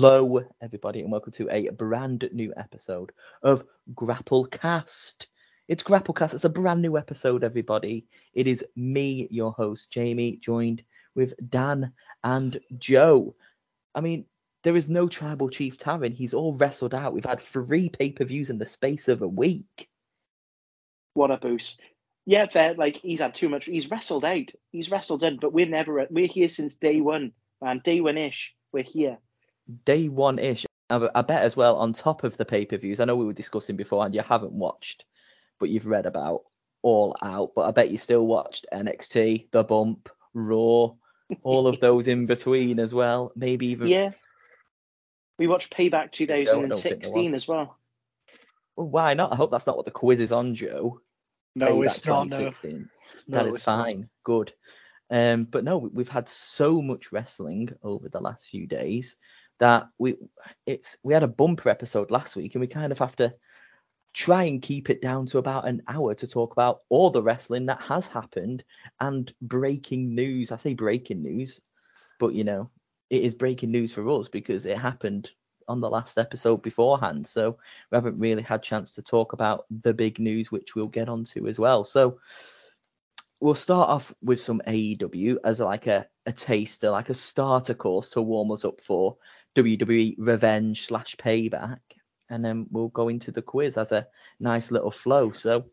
Hello, everybody, and welcome to a brand new episode of Grapplecast. It's Grapplecast. It's a brand new episode, everybody. It is me, your host, Jamie, joined with Dan and Joe. I mean, there is no Tribal Chief Taran. He's all wrestled out. We've had three pay per views in the space of a week. What a boost. Yeah, fair. Like, he's had too much. He's wrestled out. He's wrestled in, but we're never, we're here since day one, man. Day one ish. We're here day one ish. I, I bet as well on top of the pay per views. I know we were discussing before, and you haven't watched, but you've read about All Out. But I bet you still watched NXT, The Bump, Raw, all of those in between as well. Maybe even yeah. We watched Payback 2016 as well. Well, why not? I hope that's not what the quiz is on, Joe. No, Payback it's not. No. That no, is fine. Not. Good. Um, but no, we've had so much wrestling over the last few days that we it's we had a bumper episode last week and we kind of have to try and keep it down to about an hour to talk about all the wrestling that has happened and breaking news. I say breaking news, but you know, it is breaking news for us because it happened on the last episode beforehand. So we haven't really had chance to talk about the big news, which we'll get onto as well. So we'll start off with some AEW as like a, a taster, like a starter course to warm us up for WWE Revenge slash Payback, and then we'll go into the quiz as a nice little flow. So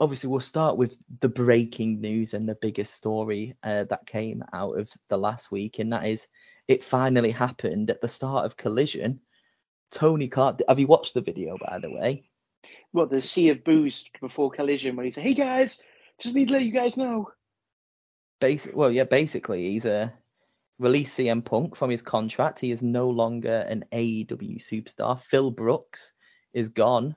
obviously we'll start with the breaking news and the biggest story uh, that came out of the last week, and that is it finally happened at the start of Collision. Tony Khan, have you watched the video by the way? What the sea of booze before Collision, when he said, "Hey guys, just need to let you guys know." Basic, well, yeah, basically he's a released CM Punk from his contract. He is no longer an AEW superstar. Phil Brooks is gone,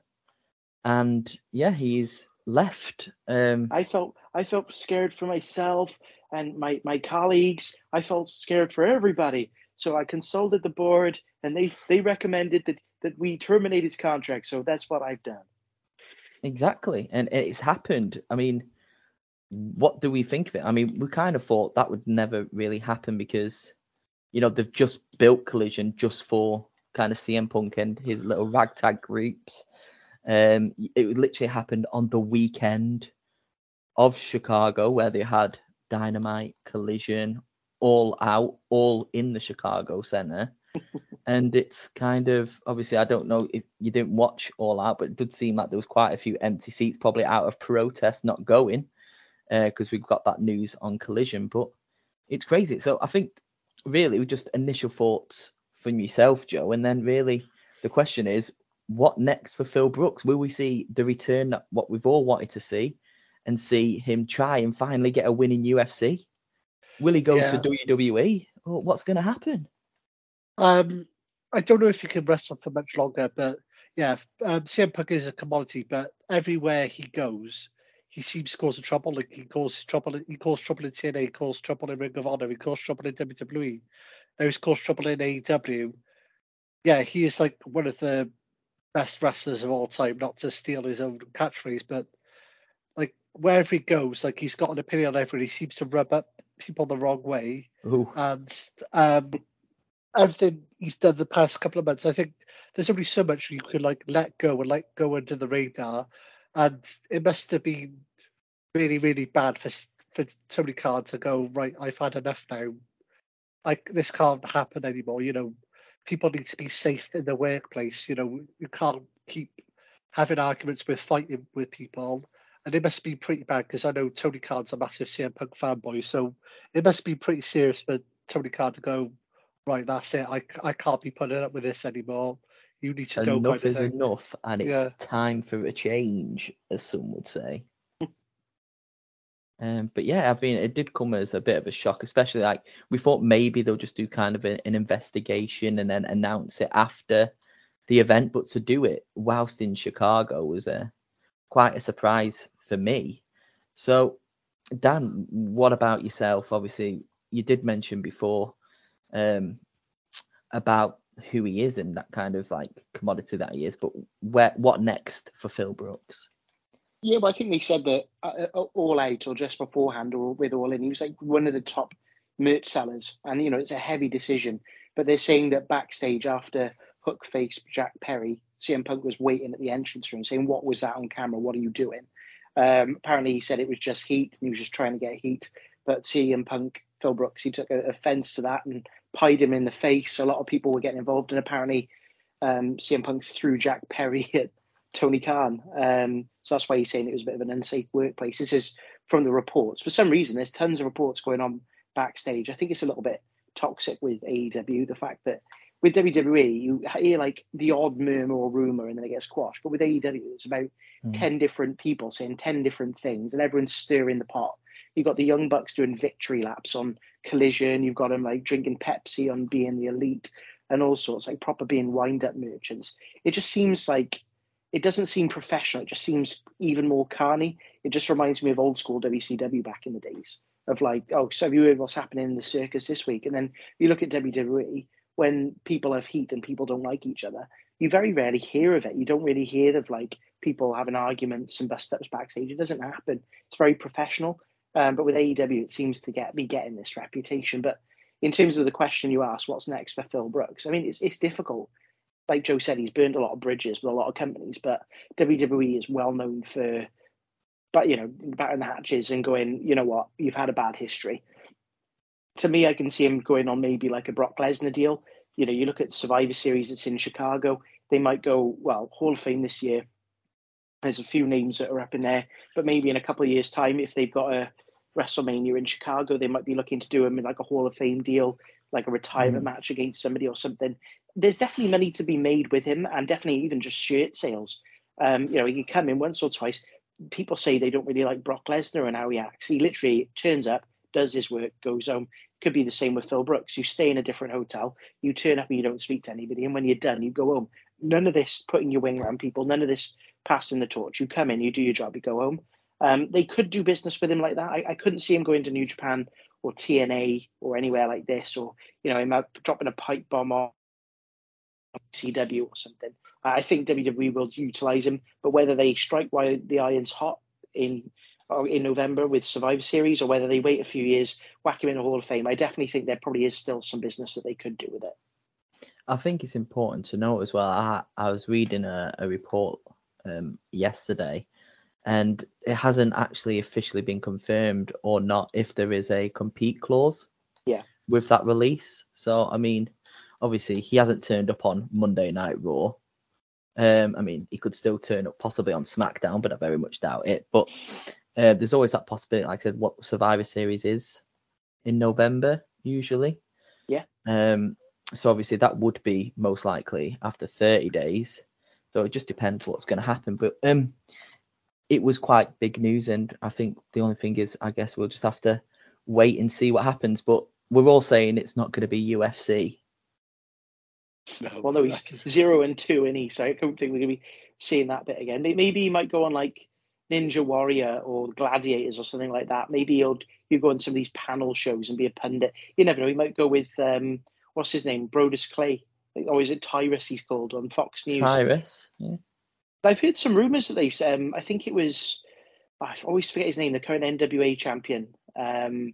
and yeah, he's left. Um, I felt I felt scared for myself and my my colleagues. I felt scared for everybody. So I consulted the board, and they they recommended that that we terminate his contract. So that's what I've done. Exactly, and it's happened. I mean, what do we think of it? I mean, we kind of thought that would never really happen because, you know, they've just built Collision just for kind of CM Punk and his little ragtag groups. Um, it literally happened on the weekend of Chicago where they had Dynamite, Collision, all out, all in the Chicago Center. and it's kind of obviously I don't know if you didn't watch all out, but it did seem like there was quite a few empty seats, probably out of protest not going because uh, we've got that news on Collision. But it's crazy. So I think really just initial thoughts from yourself, Joe, and then really the question is, what next for Phil Brooks? Will we see the return that what we've all wanted to see, and see him try and finally get a win in UFC? Will he go yeah. to WWE? Or what's going to happen? Um, I don't know if he can wrestle for much longer, but yeah, um, CM Punk is a commodity, but everywhere he goes, he seems to cause trouble. Like he causes trouble. He caused trouble in TNA. He caused trouble in Ring of Honor. He caused trouble in WWE. Now he's caused trouble in AEW. Yeah, he is like one of the best wrestlers of all time. Not to steal his own catchphrase, but like wherever he goes, like he's got an opinion on everything. He seems to rub up people the wrong way. Ooh. And um, everything he's done the past couple of months, I think there's only so much you could like let go and let go under the radar and it must have been really, really bad for for Tony Khan to go right. I've had enough now. Like this can't happen anymore. You know, people need to be safe in the workplace. You know, you can't keep having arguments with fighting with people. And it must be pretty bad because I know Tony Khan's a massive CM Punk fanboy, so it must be pretty serious for Tony Khan to go, right, that's it. I, I can't be putting up with this anymore. You need to enough go. Enough is enough, and it's yeah. time for a change, as some would say. um, but yeah, I mean, it did come as a bit of a shock, especially like we thought maybe they'll just do kind of a, an investigation and then announce it after the event, but to do it whilst in Chicago was a quite a surprise for me. So, Dan, what about yourself? Obviously, you did mention before um, about who he is and that kind of like commodity that he is. But where what next for Phil Brooks? Yeah, but I think they said that uh, uh, all out or just beforehand or with all in, he was like one of the top merch sellers, and you know it's a heavy decision. But they're saying that backstage after Hook faced Jack Perry, CM Punk was waiting at the entrance room saying, What was that on camera? What are you doing? Um, apparently, he said it was just heat and he was just trying to get heat. But CM Punk, Phil Brooks, he took offense to that and pied him in the face. A lot of people were getting involved, and apparently, um, CM Punk threw Jack Perry at Tony Khan. Um, so that's why he's saying it was a bit of an unsafe workplace. This is from the reports. For some reason, there's tons of reports going on backstage. I think it's a little bit toxic with AEW, the fact that with WWE, you hear like the odd murmur or rumor and then it gets squashed. But with AEW, it's about mm. 10 different people saying 10 different things and everyone's stirring the pot. You've got the Young Bucks doing victory laps on Collision. You've got them like drinking Pepsi on being the elite and all sorts, like proper being wind up merchants. It just seems like it doesn't seem professional. It just seems even more carny. It just reminds me of old school WCW back in the days of like, oh, so have you heard what's happening in the circus this week? And then you look at WWE when people have heat and people don't like each other, you very rarely hear of it. You don't really hear of like people having arguments and bust ups backstage. It doesn't happen. It's very professional. Um, but with AEW, it seems to get be getting this reputation. But in terms of the question you asked, what's next for Phil Brooks? I mean, it's it's difficult. Like Joe said, he's burned a lot of bridges with a lot of companies, but WWE is well known for, but you know, batting the hatches and going, you know what, you've had a bad history to me, I can see him going on maybe like a Brock Lesnar deal. You know, you look at Survivor Series that's in Chicago, they might go, well, Hall of Fame this year. There's a few names that are up in there, but maybe in a couple of years' time, if they've got a WrestleMania in Chicago, they might be looking to do him in like a Hall of Fame deal, like a retirement mm. match against somebody or something. There's definitely money to be made with him, and definitely even just shirt sales. Um, you know, he can come in once or twice. People say they don't really like Brock Lesnar and how he acts. He literally turns up, does his work, goes home. Could be the same with Phil Brooks. You stay in a different hotel, you turn up and you don't speak to anybody, and when you're done, you go home. None of this putting your wing around people, none of this passing the torch. You come in, you do your job, you go home. Um, they could do business with him like that. I, I couldn't see him going to New Japan or TNA or anywhere like this, or you know, him dropping a pipe bomb on CW or something. I think WWE will utilize him, but whether they strike while the iron's hot in in November with Survivor Series, or whether they wait a few years, whack him in the Hall of Fame. I definitely think there probably is still some business that they could do with it. I think it's important to note as well. I, I was reading a, a report um, yesterday, and it hasn't actually officially been confirmed or not if there is a compete clause. Yeah. With that release, so I mean, obviously he hasn't turned up on Monday Night Raw. Um, I mean, he could still turn up possibly on SmackDown, but I very much doubt it. But uh, there's always that possibility, like I said, what Survivor Series is in November usually. Yeah. Um. So obviously that would be most likely after 30 days. So it just depends what's going to happen. But um, it was quite big news, and I think the only thing is, I guess we'll just have to wait and see what happens. But we're all saying it's not going to be UFC. No, well, no, he's zero and two in he, so I don't think we're going to be seeing that bit again. Maybe he might go on like Ninja Warrior or Gladiators or something like that. Maybe he'll you go on some of these panel shows and be a pundit. You never know. He might go with um, what's his name, Brodus Clay, or is it Tyrus? He's called on Fox News. Tyrus. Yeah. I've heard some rumors that they've. Um, I think it was. I always forget his name. The current NWA champion. Um,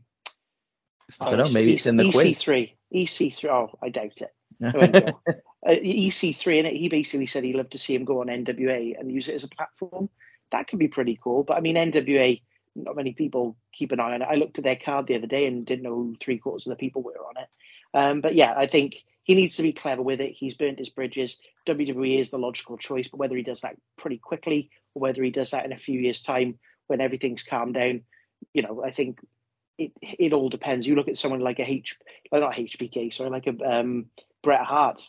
I don't know. Maybe it's in the EC3. quiz. EC3. EC3. Oh, I doubt it. uh, EC3 and. He basically said he'd love to see him go on NWA and use it as a platform that could be pretty cool. But I mean, NWA, not many people keep an eye on it. I looked at their card the other day and didn't know who three quarters of the people were on it. Um, but yeah, I think he needs to be clever with it. He's burnt his bridges. WWE is the logical choice, but whether he does that pretty quickly or whether he does that in a few years' time when everything's calmed down, you know, I think it it all depends. You look at someone like a H, not HBK, sorry, like a um, Bret Hart.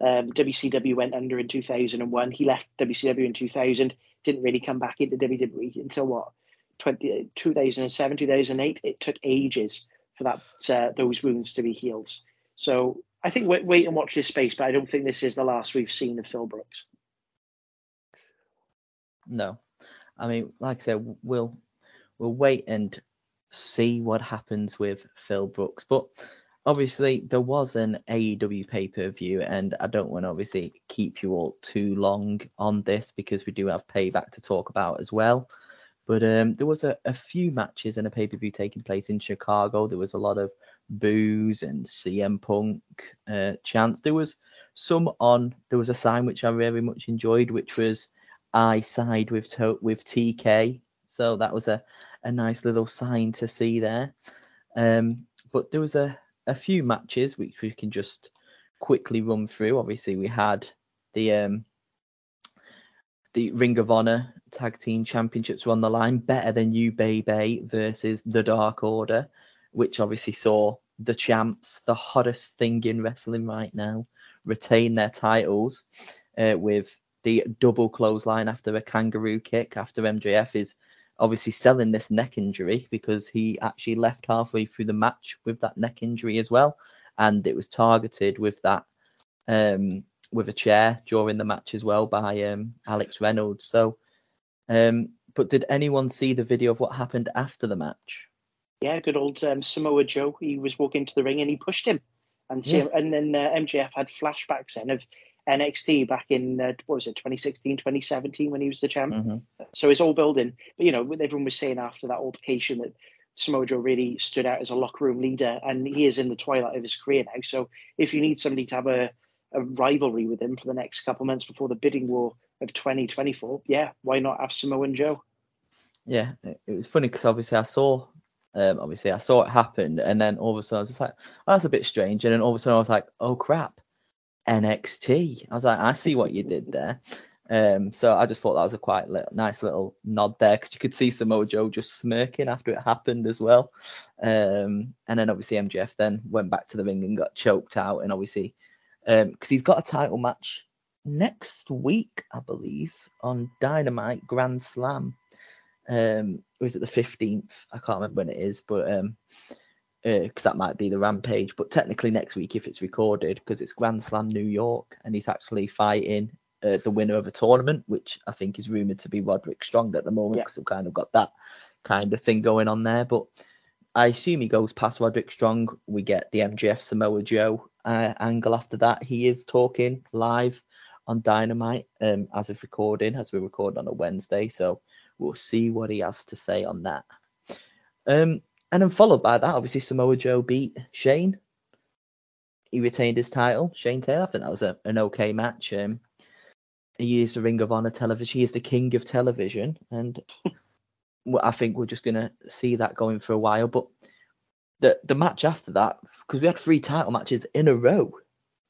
Um, WCW went under in 2001. He left WCW in 2000 didn't really come back into WWE until what 20, 2007, 2008. It took ages for that uh, those wounds to be healed. So I think wait, wait and watch this space, but I don't think this is the last we've seen of Phil Brooks. No, I mean, like I said, we'll we'll wait and see what happens with Phil Brooks, but obviously there was an AEW pay per view, and I don't want to obviously keep you all too long on this because we do have payback to talk about as well. But um, there was a, a few matches and a pay per view taking place in Chicago. There was a lot of boos and CM Punk uh, chants. There was some on. There was a sign which I very much enjoyed, which was "I side with to- with TK." So that was a a nice little sign to see there. Um, but there was a a few matches which we can just quickly run through. Obviously, we had the um, the Ring of Honor Tag Team Championships were on the line. Better than you, baby, versus the Dark Order, which obviously saw the champs, the hottest thing in wrestling right now, retain their titles uh, with the double clothesline after a kangaroo kick. After MJF is obviously selling this neck injury because he actually left halfway through the match with that neck injury as well, and it was targeted with that um, with a chair during the match as well by um, Alex Reynolds. So, um, but did anyone see the video of what happened after the match? Yeah, good old um, Samoa Joe. He was walking to the ring and he pushed him, and yeah. and then uh, MJF had flashbacks then of NXT back in uh, what was it 2016, 2017 when he was the champ. Mm-hmm. So it's all building. But you know, everyone was saying after that altercation that Samoa Joe really stood out as a locker room leader, and he is in the twilight of his career now. So if you need somebody to have a a rivalry with him for the next couple months before the bidding war of 2024, yeah, why not have Samoa Joe? Yeah, it was funny because obviously I saw, um, obviously I saw it happen, and then all of a sudden I was just like, oh, that's a bit strange, and then all of a sudden I was like, oh crap, NXT. I was like, I see what you did there. Um, so I just thought that was a quite nice little nod there because you could see Samoa Joe just smirking after it happened as well. Um, and then obviously MJF then went back to the ring and got choked out, and obviously because um, he's got a title match next week, I believe, on Dynamite Grand Slam. Um, or is it the 15th? I can't remember when it is, but um, because uh, that might be the Rampage. But technically next week, if it's recorded, because it's Grand Slam New York, and he's actually fighting uh, the winner of a tournament, which I think is rumored to be Roderick Strong at the moment, because yeah. have kind of got that kind of thing going on there. But I assume he goes past Roderick Strong. We get the MJF Samoa Joe uh, angle after that. He is talking live on Dynamite um, as of recording, as we record on a Wednesday. So we'll see what he has to say on that. Um, and then followed by that, obviously Samoa Joe beat Shane. He retained his title, Shane Taylor. I think that was a, an okay match. Um, he is the Ring of Honor television. He is the king of television, and I think we're just gonna see that going for a while. But the the match after that, because we had three title matches in a row.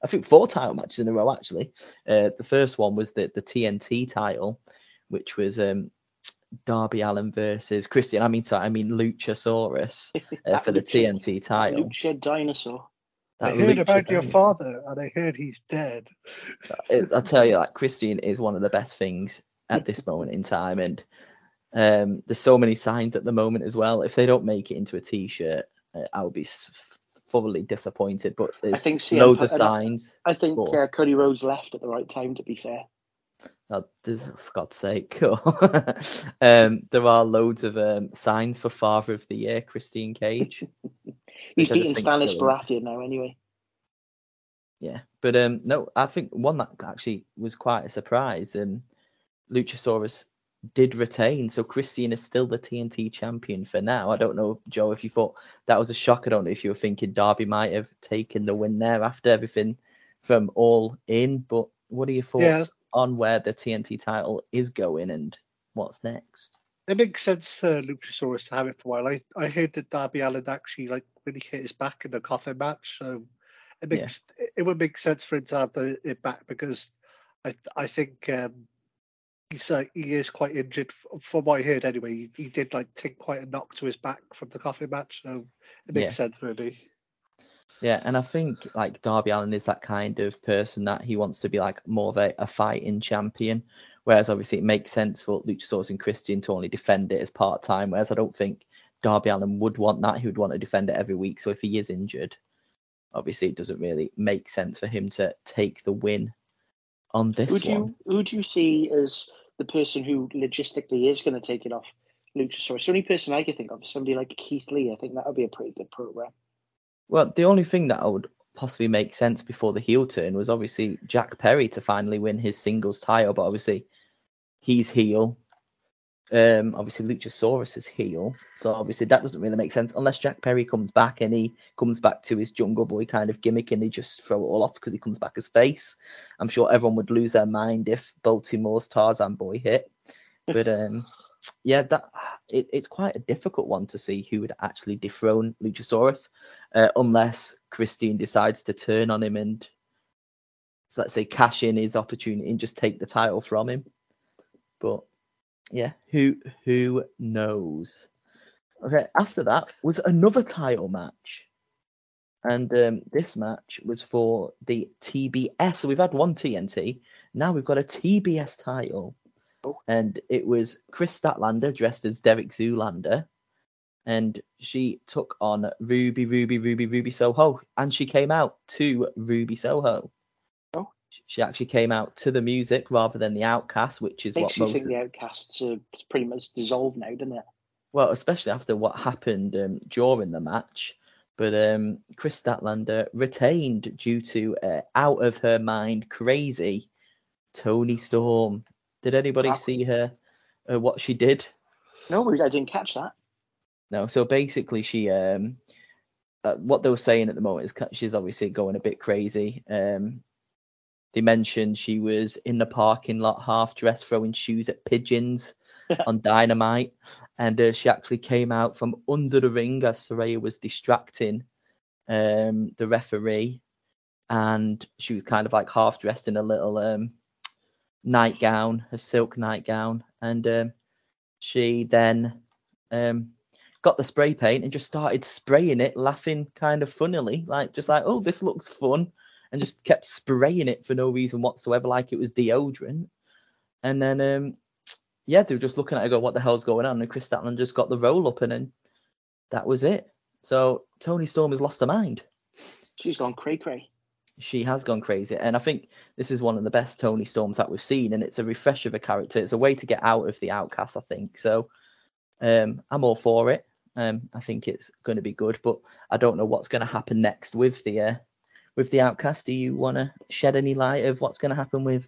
I think four title matches in a row actually. Uh, the first one was the the TNT title, which was um, Darby Allin versus Christian. I mean, sorry, I mean Luchasaurus uh, for the TNT title. Lucha dinosaur. That I heard Lucha about dinosaur. your father, and I heard he's dead. I tell you, like Christian is one of the best things at this moment in time, and um, there's so many signs at the moment as well. If they don't make it into a T-shirt, uh, I'll be thoroughly disappointed. But there's I think CM loads of signs. I think uh, Cody Rhodes left at the right time. To be fair. Oh, for God's sake. um, there are loads of um, signs for Father of the Year, Christian Cage. He's beating Stannis Baratheon now, anyway. Yeah, but um, no, I think one that actually was quite a surprise. And Luchasaurus did retain. So Christian is still the TNT champion for now. I don't know, Joe, if you thought that was a shock. I don't know if you were thinking Darby might have taken the win there after everything from all in. But what are your thoughts yeah. On where the TNT title is going and what's next? It makes sense for Luchasaurus to have it for a while. I, I heard that Darby Allin actually like really hit his back in the coffin match, so it makes yeah. it, it would make sense for him to have the, it back because I I think um, he's uh, he is quite injured from what I heard anyway. He, he, did like take quite a knock to his back from the coffin match, so it makes yeah. sense really. Yeah, and I think like Darby Allin is that kind of person that he wants to be like more of a, a fighting champion. Whereas obviously it makes sense for Luchasaurus and Christian to only defend it as part time. Whereas I don't think Darby Allin would want that. He would want to defend it every week. So if he is injured, obviously it doesn't really make sense for him to take the win on this would one. You, who do you see as the person who logistically is going to take it off Luchasaurus? The only person I could think of is somebody like Keith Lee. I think that would be a pretty good program. Well, the only thing that would possibly make sense before the heel turn was obviously Jack Perry to finally win his singles title, but obviously he's heel. um, obviously Luchasaurus is heel, so obviously that doesn't really make sense unless Jack Perry comes back and he comes back to his Jungle Boy kind of gimmick and they just throw it all off because he comes back as face. I'm sure everyone would lose their mind if Baltimora's Tarzan Boy hit, but um, yeah, that it, it's quite a difficult one to see who would actually dethrone Luchasaurus, uh, unless Christian decides to turn on him and let's say cash in his opportunity and just take the title from him, but yeah, who who knows? Okay, after that was another title match, and um, this match was for the TBS. So we've had one TNT, now we've got a TBS title. And it was Kris Statlander dressed as Derek Zoolander, and she took on Ruby, Ruby, Ruby, Ruby Soho, and she came out to Ruby Soho Oh. she actually came out to the music rather than the Outcast, which is Makes what you think the Outcasts are pretty much dissolved now, doesn't it? Well, especially after what happened um, during the match. But um, Kris Statlander retained due to uh, out of her mind crazy Toni Storm. Did anybody see her? Uh, what she did? No, I didn't catch that. No, so basically she um, uh, what they were saying at the moment is she's obviously going a bit crazy. Um, they mentioned she was in the parking lot, half dressed, throwing shoes at pigeons on Dynamite, and uh, she actually came out from under the ring as Saraya was distracting um, the referee, and she was kind of like half dressed in a little um, nightgown, a silk nightgown, and um, she then um, got the spray paint and just started spraying it, laughing kind of funnily, like just like, oh, this looks fun and just kept spraying it for no reason whatsoever, like it was deodorant. And then, um, yeah, they were just looking at her, go, what the hell's going on? And Kris Statlander just got the roll up, and then that was it. So Toni Storm has lost her mind. She's gone cray cray. She has gone crazy, and I think this is one of the best Toni Storms that we've seen, and it's a refresh of a character. It's a way to get out of the outcast, I think. So um, I'm all for it. Um, I think it's going to be good, but I don't know what's going to happen next with the uh, with the Outcast? Do you want to shed any light of what's going to happen with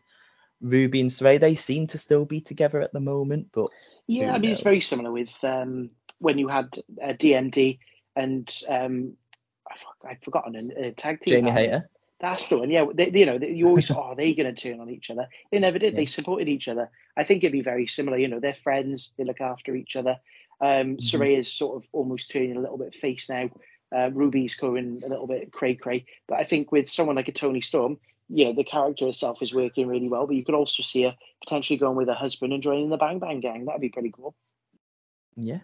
Ruby and Saraya? They seem to still be together at the moment, but yeah, I mean it's very similar with um, when you had uh, DMD and um, I've forgotten a, tag team. Jamie Hayter. That's the one. Yeah, they, you know, they, you always thought, oh, are they going to turn on each other? They never did. Yeah. They supported each other. I think it'd be very similar. You know, they're friends. They look after each other. Um, mm-hmm. Saraya's sort of almost turning a little bit face now uh, Ruby's going a little bit cray cray, but I think with someone like a Toni Storm, you know, the character itself is working really well. But you could also see her potentially going with her husband and joining the Bang Bang Gang. That'd be pretty cool. Yeah.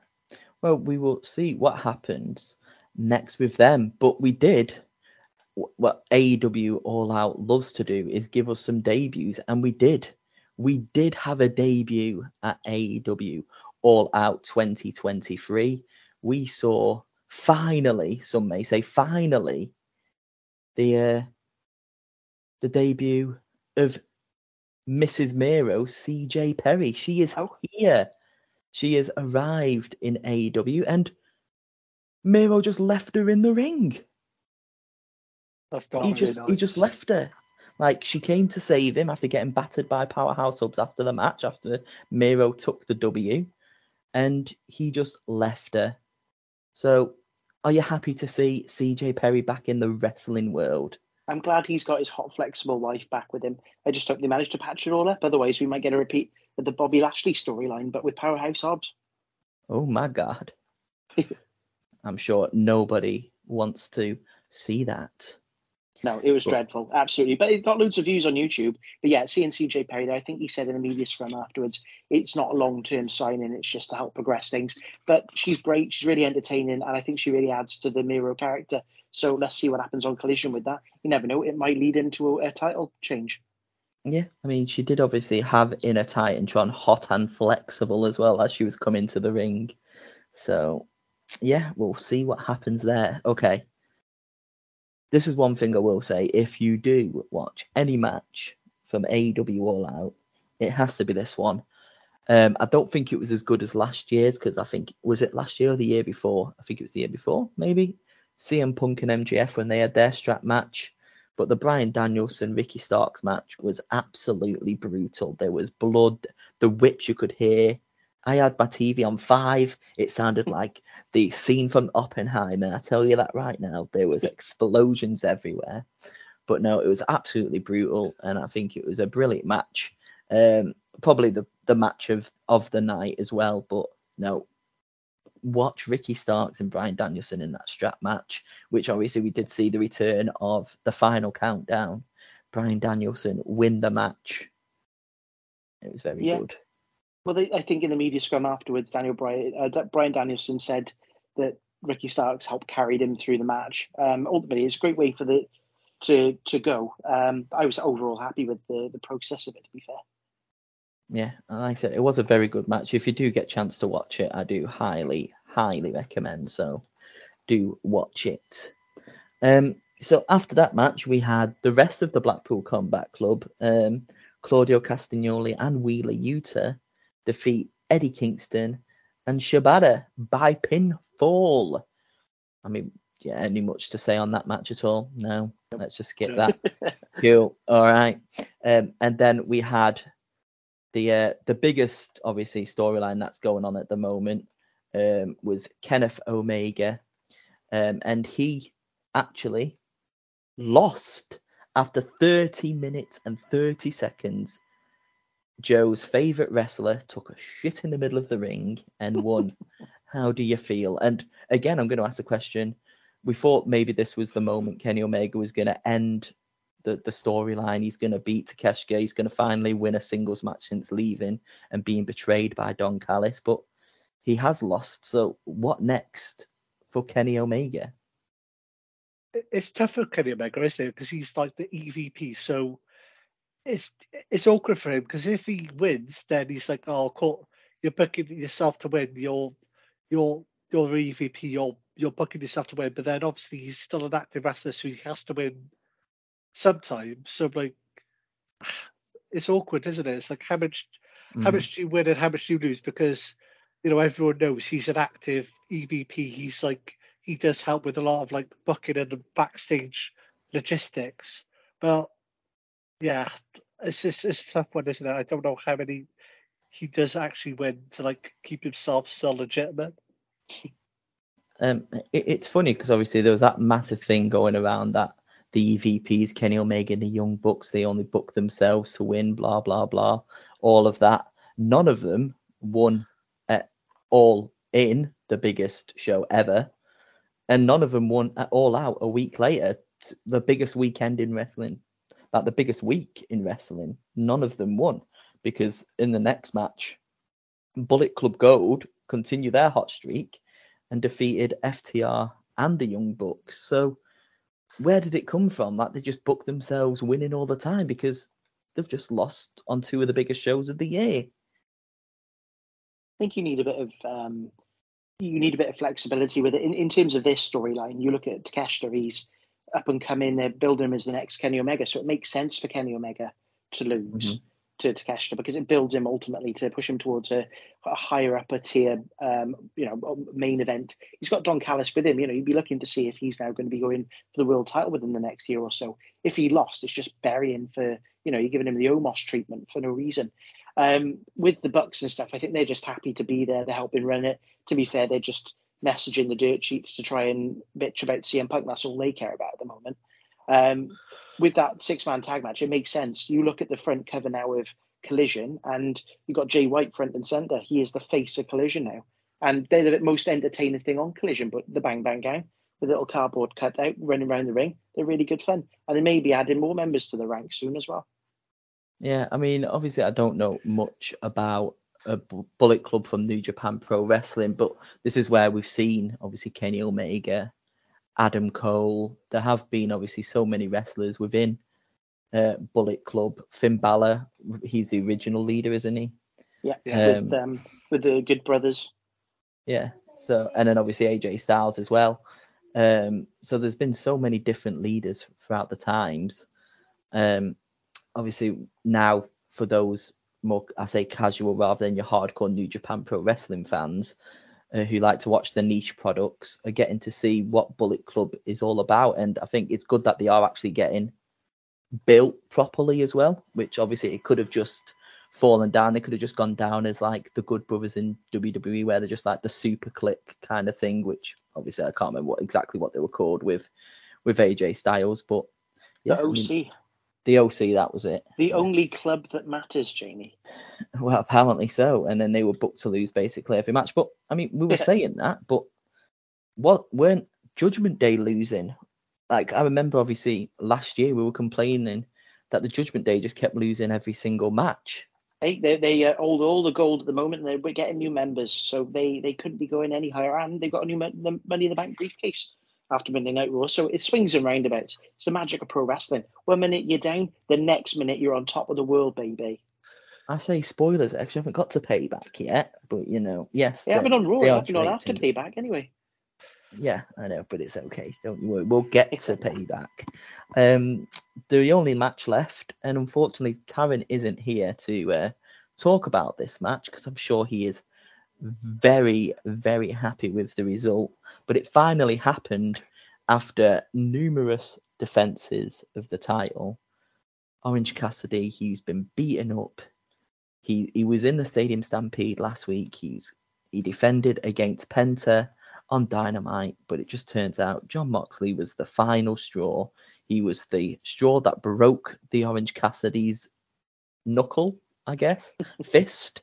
Well, we will see what happens next with them. But we did what AEW All Out loves to do is give us some debuts, and we did. We did have a debut at AEW All Out 2023. We saw finally, some may say finally, the uh, the debut of Mrs. Miro, CJ Perry. She is oh. here. She has arrived in AEW, and Miro just left her in the ring. That's he just he just left her. Like she came to save him after getting battered by Powerhouse Hobbs after the match, after Miro took the W, and he just left her. So are you happy to see CJ Perry back in the wrestling world? I'm glad he's got his hot, flexible wife back with him. I just hope they manage to patch it all up. Otherwise, we might get a repeat of the Bobby Lashley storyline, but with Powerhouse Hobbs. Oh my God. I'm sure nobody wants to see that. No, it was but, dreadful, absolutely. But it got loads of views on YouTube. But yeah, seeing CJ Perry there, I think he said in the media scrum afterwards, it's not a long term signing, it's just to help progress things. But she's great, she's really entertaining, and I think she really adds to the Miro character. So let's see what happens on Collision with that. You never know, it might lead into a, a title change. Yeah, I mean, she did obviously have inner Titantron hot and flexible as well as she was coming to the ring. So, yeah, we'll see what happens there. Okay, this is one thing I will say. If you do watch any match from AEW All Out, it has to be this one. Um, I don't think it was as good as last year's because I think was it last year or the year before? I think it was the year before, maybe. CM Punk and MJF when they had their strap match. But the Bryan Danielson Ricky Starks match was absolutely brutal. There was blood, the whips you could hear, I had my TV on five. It sounded like the scene from Oppenheimer. I tell you that right now. There was explosions everywhere. But no, it was absolutely brutal, and I think it was a brilliant match. Um, probably the the match of of the night as well. But no, watch Ricky Starks and Bryan Danielson in that strap match, which obviously we did see the return of the final countdown. Bryan Danielson win the match. It was very yeah. good. Well, they, I think in the media scrum afterwards, Daniel Bryan, uh, Bryan Danielson said that Ricky Starks helped carry him through the match. Um, ultimately, it's a great way for the to to go. Um, I was overall happy with the the process of it. To be fair. Yeah, like I said, it was a very good match. If you do get a chance to watch it, I do highly, highly recommend. So do watch it. Um, so after that match, we had the rest of the Blackpool Combat Club, um, Claudio Castagnoli and Wheeler Yuta defeat Eddie Kingston and Shibata by pinfall. I mean, yeah, any much to say on that match at all? No, let's just skip that. cool. All right. Um, and then we had the uh, the biggest, obviously, storyline that's going on at the moment um, was Kenneth Omega, um, and he actually lost after 30 minutes and 30 seconds. Joe's favorite wrestler took a shit in the middle of the ring and won. How do you feel? And again, I'm going to ask the question we thought maybe this was the moment Kenny Omega was going to end the, the storyline. He's going to beat Takeshita. He's going to finally win a singles match since leaving and being betrayed by Don Callis. But he has lost. So what next for Kenny Omega? It's tough for Kenny Omega, isn't it? Because he's like the EVP. So it's it's awkward for him because if he wins, then he's like, oh, cool. you're booking yourself to win. You're you're you're EVP. You're you're booking yourself to win, but then obviously he's still an active wrestler, so he has to win sometimes. So like, it's awkward, isn't it? It's like how much mm. how much do you win and how much do you lose? Because you know everyone knows he's an active EVP. He's like he does help with a lot of like booking and backstage logistics. But yeah, it's just it's a tough one, isn't it? I don't know how many he does actually win to like keep himself still legitimate. Um, it, it's funny because obviously there was that massive thing going around that the EVPs, Kenny Omega and the Young Bucks, they only book themselves to win, blah blah blah, all of that. None of them won at all in the biggest show ever, and none of them won at all out a week later, the biggest weekend in wrestling, like the biggest week in wrestling. None of them won because in the next match, Bullet Club Gold continue their hot streak and defeated FTR and the Young Bucks. So where did it come from that they just book themselves winning all the time because they've just lost on two of the biggest shows of the year? I think you need a bit of um, you need a bit of flexibility with it. In, in terms of this storyline, you look at Takeshita, he's up and coming, they're building him as the next Kenny Omega, so it makes sense for Kenny Omega to lose. Mm-hmm to Takeshita because it builds him ultimately to push him towards a, a higher upper tier, um, you know, main event. He's got Don Callis with him. You know, you'd be looking to see if he's now going to be going for the world title within the next year or so. If he lost, it's just burying for, you know, you're giving him the Omos treatment for no reason. Um, with the Bucks and stuff, I think they're just happy to be there. They're helping run it. To be fair, they're just messaging the dirt sheets to try and bitch about CM Punk. That's all they care about at the moment. Um, with that six man tag match, it makes sense. You look at the front cover now of Collision, and you've got Jay White front and center. He is the face of Collision now, and they're the most entertaining thing on Collision. But the Bang Bang Gang, with a little cardboard cutout running around the ring, they're really good fun, and they may be adding more members to the ranks soon as well. Yeah, I mean, obviously, I don't know much about a Bullet Club from New Japan Pro Wrestling, but this is where we've seen obviously Kenny Omega Adam Cole. There have been obviously so many wrestlers within uh, Bullet Club. Finn Balor, he's the original leader, isn't he? Yeah, um, with, um, with the Good Brothers. Yeah. So and then obviously AJ Styles as well. Um, so there's been so many different leaders throughout the times. Um, obviously now for those more I say casual rather than your hardcore New Japan Pro Wrestling fans, uh, who like to watch the niche products are getting to see what Bullet Club is all about. And I think it's good that they are actually getting built properly as well, which obviously it could have just fallen down. They could have just gone down as like the Good Brothers in WWE, where they're just like the super click kind of thing. Which obviously I can't remember what exactly what they were called with with AJ Styles, but yeah, the OC. I mean, the OC, that was it. The only club that matters, Jamie. Well, apparently so. And then they were booked to lose basically every match. But I mean, we were saying that, but what weren't Judgment Day losing? Like I remember, obviously last year we were complaining that the Judgment Day just kept losing every single match. They they, they uh, hold all the gold at the moment. And they're getting new members, so they they couldn't be going any higher. And they've got a new Money in the Bank briefcase after Monday Night Raw. So it swings and roundabouts. It's the magic of pro wrestling. One minute you're down, the next minute you're on top of the world, baby. I say spoilers. Actually, I haven't got to payback yet, but you know, yes. Yeah, been on Raw. I've on after payback anyway. Yeah, I know, but it's okay. Don't you worry. We'll get to payback. Um, the only match left, and unfortunately, Taran isn't here to uh, talk about this match because I'm sure he is very, very happy with the result. But it finally happened after numerous defenses of the title. Orange Cassidy, he's been beaten up. He he was in the Stadium Stampede last week. He's he defended against Penta on Dynamite, but it just turns out Jon Moxley was the final straw. He was the straw that broke the Orange Cassidy's knuckle, I guess, fist.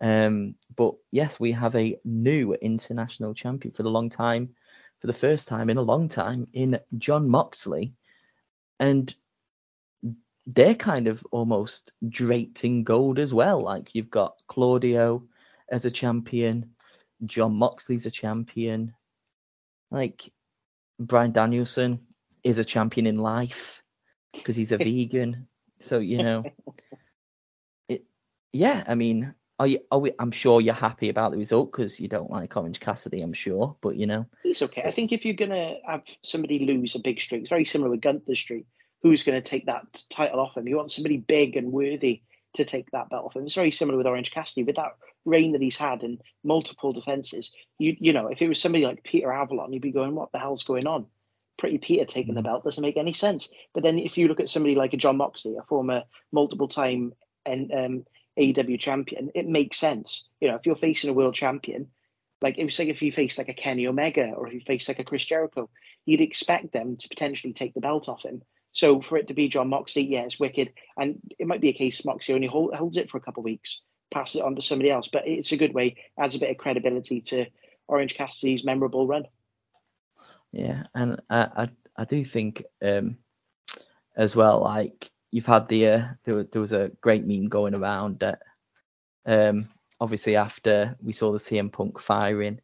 Um, but yes, we have a new international champion for the long time, for the first time in a long time, in Jon Moxley, and they're kind of almost draped in gold as well. Like you've got Claudio as a champion, Jon Moxley's a champion, like Bryan Danielson is a champion in life because he's a vegan. So you know, it. Yeah, I mean, are you, are we, I'm sure you're happy about the result because you don't like Orange Cassidy, I'm sure, but you know. He's okay. I think if you're going to have somebody lose a big streak, it's very similar with Gunther Street. Who's going to take that title off him? You want somebody big and worthy to take that belt off him. It's very similar with Orange Cassidy. With that reign that he's had and multiple defenses, you you know, if it was somebody like Peter Avalon, you'd be going, what the hell's going on? Pretty Peter taking the mm-hmm. belt doesn't make any sense. But then if you look at somebody like a Jon Moxley, a former multiple time and um, AEW champion, it makes sense. You know, if you're facing a world champion, like was like if you face like a Kenny Omega or if you face like a Chris Jericho, you'd expect them to potentially take the belt off him. So for it to be Jon Moxley, yeah, it's wicked, and it might be a case Moxley only hold, holds it for a couple of weeks, passes it on to somebody else, but it's a good way, adds a bit of credibility to Orange Cassidy's memorable run. Yeah, and I I, I do think um, as well, like you've had the uh, there, there was a great meme going around that um, obviously after we saw the CM Punk firing,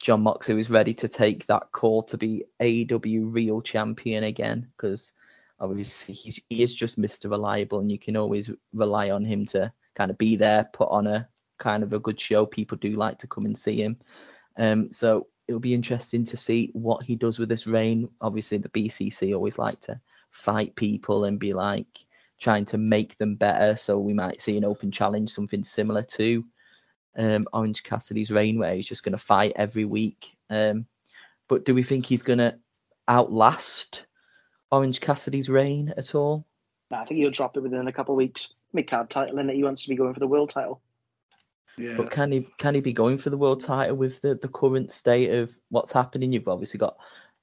Jon Moxley was ready to take that call to be AW real champion again because obviously he's he is just Mr. Reliable and you can always rely on him to kind of be there, put on a kind of a good show. People do like to come and see him. Um, so it'll be interesting to see what he does with this reign. Obviously the BCC always like to fight people and be like trying to make them better. So we might see an open challenge, something similar to um, Orange Cassidy's reign, where he's just going to fight every week. Um, but do we think he's going to outlast Orange Cassidy's reign at all? I think he'll drop it within a couple of weeks. Mid card title, and that he wants to be going for the world title. Yeah. But can he can he be going for the world title with the, the current state of what's happening? You've obviously got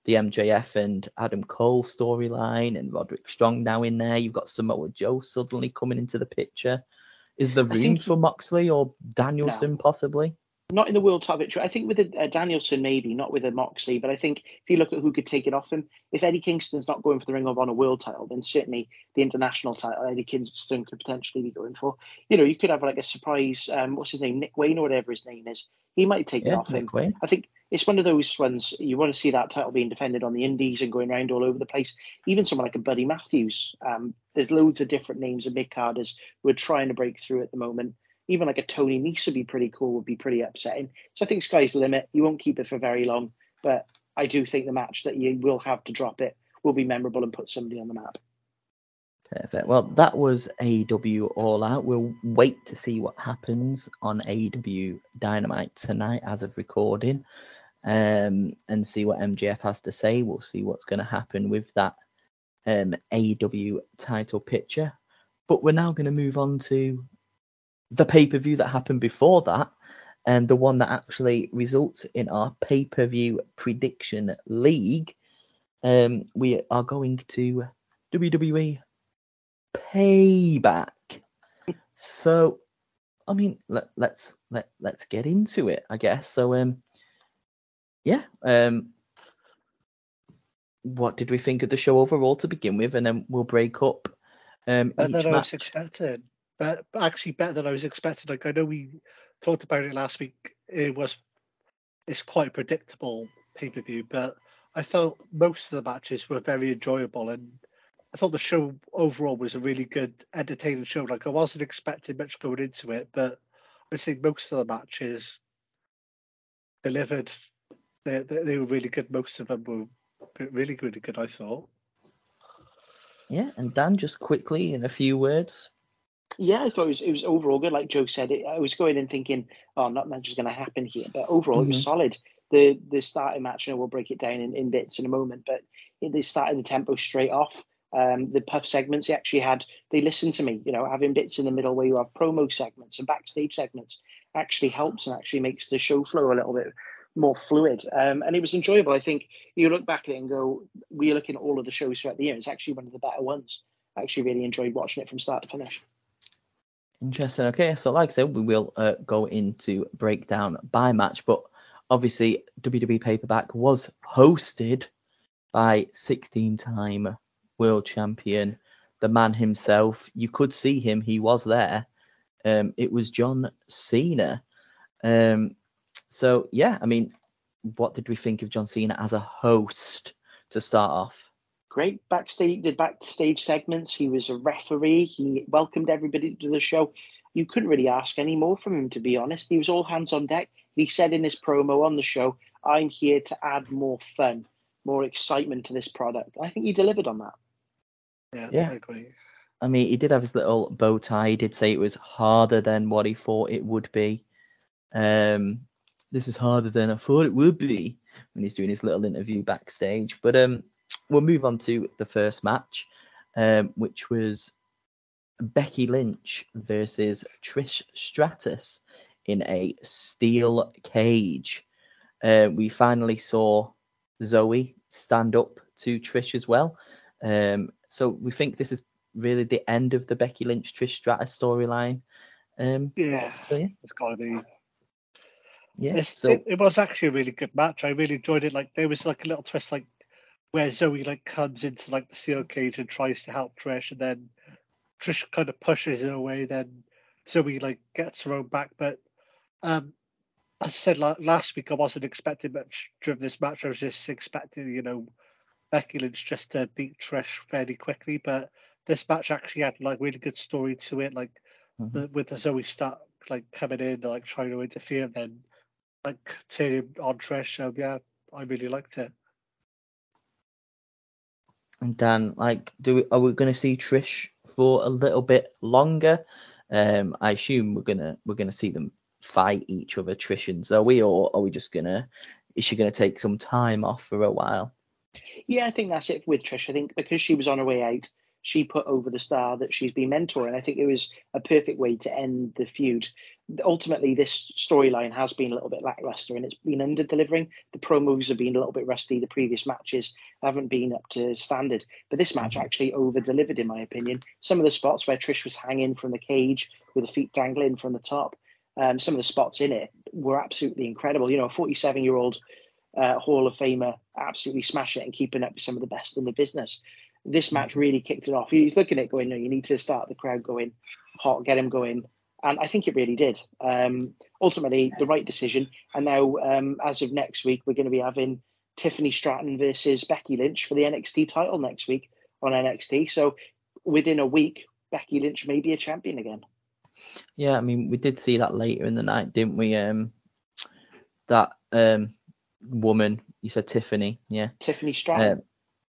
the MJF and Adam Cole storyline and Roderick Strong now in there. You've got Samoa Joe suddenly coming into the picture. Is there room for Moxley or Danielson no. possibly? Not in the world title victory. I think with a, a, Danielson maybe, not with a Moxley. But I think if you look at who could take it off him, if Eddie Kingston's not going for the Ring of Honor world title, then certainly the international title Eddie Kingston could potentially be going for. You know, you could have like a surprise. Um, what's his name, Nick Wayne or whatever his name is. He might take yeah, it off Nick him. Wayne. I think it's one of those ones you want to see that title being defended on the indies and going around all over the place. Even someone like a Buddy Matthews. Um, there's loads of different names of mid carders who are trying to break through at the moment even like a Tony Nese would be pretty cool, would be pretty upsetting. So I think sky's the limit. You won't keep it for very long, but I do think the match that you will have to drop it will be memorable and put somebody on the map. Perfect. Well, that was AEW All Out. We'll wait to see what happens on AEW Dynamite tonight as of recording um, and see what MJF has to say. We'll see what's going to happen with that um, AEW title picture. But we're now going to move on to the pay per view that happened before that, and the one that actually results in our pay per view prediction league, um, we are going to WWE Payback. So, I mean, let, let's let let's get into it, I guess. So, um, yeah, um, what did we think of the show overall to begin with, and then we'll break up um, Better each than I was match. expecting. But actually better than I was expecting. Like I know we talked about it last week. It was it's quite predictable pay per view, but I felt most of the matches were very enjoyable and I thought the show overall was a really good, entertaining show. Like I wasn't expecting much going into it, but I think most of the matches delivered. They, they, they were really good. Most of them were really, really good. I thought. Yeah, and Dan, just quickly in a few words. Yeah, I thought it was, it was overall good. Like Joe said, it, I was going in thinking, oh, not much is going to happen here. But overall, it was solid. The the starting match, and we'll break it down in, in bits in a moment. But it, they started the tempo straight off. Um, the puff segments, they actually had, they listened to me, you know, having bits in the middle where you have promo segments and backstage segments actually helps and actually makes the show flow a little bit more fluid. Um, and it was enjoyable. I think you look back at it and go, we're looking at all of the shows throughout the year. It's actually one of the better ones. I actually really enjoyed watching it from start to finish. Interesting. Okay, so like I said, we will uh, go into breakdown by match, but obviously WWE Payback was hosted by 16-time world champion, the man himself. You could see him; he was there. Um, it was John Cena. Um, so yeah, I mean, what did we think of John Cena as a host to start off? Great backstage, did backstage segments. He was a referee. He welcomed everybody to the show. You couldn't really ask any more from him, to be honest. He was all hands on deck. He said in his promo on the show, "I'm here to add more fun, more excitement to this product." I think he delivered on that. Yeah, Yeah. I agree. I mean, he did have his little bow tie. He did say it was harder than what he thought it would be. Um, this is harder than I thought it would be when he's doing his little interview backstage. But um, we'll move on to the first match, um, which was Becky Lynch versus Trish Stratus in a steel cage. Uh, we finally saw Zoey stand up to Trish as well. Um, so we think this is really the end of the Becky Lynch Trish Stratus storyline. Um, Yeah, so yeah, it's got to be. yeah. So it, it was actually a really good match. I really enjoyed it. Like there was like a little twist, like where Zoey like comes into like the steel cage and tries to help Trish, and then Trish kind of pushes her away. Then Zoey like gets her own back. But um, as I said la- last week, I wasn't expecting much from this match. I was just expecting, you know, Becky Lynch just to beat Trish fairly quickly. But this match actually had like really good story to it, like Mhm. the, with the Zoey Stark like coming in, like trying to interfere, and then like turning on Trish. So yeah, I really liked it. And Dan, like, do we, are we going to see Trish for a little bit longer? Um, I assume we're gonna we're gonna see them fight each other, Trish and Zoey, or are we just gonna is she gonna take some time off for a while? Yeah, I think that's it with Trish. I think because she was on her way out, she put over the star that she's been mentoring. I think it was a perfect way to end the feud. Ultimately, this storyline has been a little bit lackluster and it's been under delivering. The promos have been a little bit rusty. The previous matches haven't been up to standard. But this match actually over delivered, in my opinion. Some of the spots where Trish was hanging from the cage with the feet dangling from the top, um, some of the spots in it were absolutely incredible. You know, a 47 year old uh, Hall of Famer absolutely smashing it and keeping up with some of the best in the business. This match really kicked it off. He's looking at it going, no, you need to start the crowd going hot, get him going. And I think it really did. Um, ultimately, the right decision. And now, um, as of next week, we're going to be having Tiffany Stratton versus Becky Lynch for the NXT title next week on NXT. So within a week, Becky Lynch may be a champion again. Yeah, I mean we did see that later in the night, didn't we? Um, that um woman, you said Tiffany, yeah. Tiffany Stratton. Um,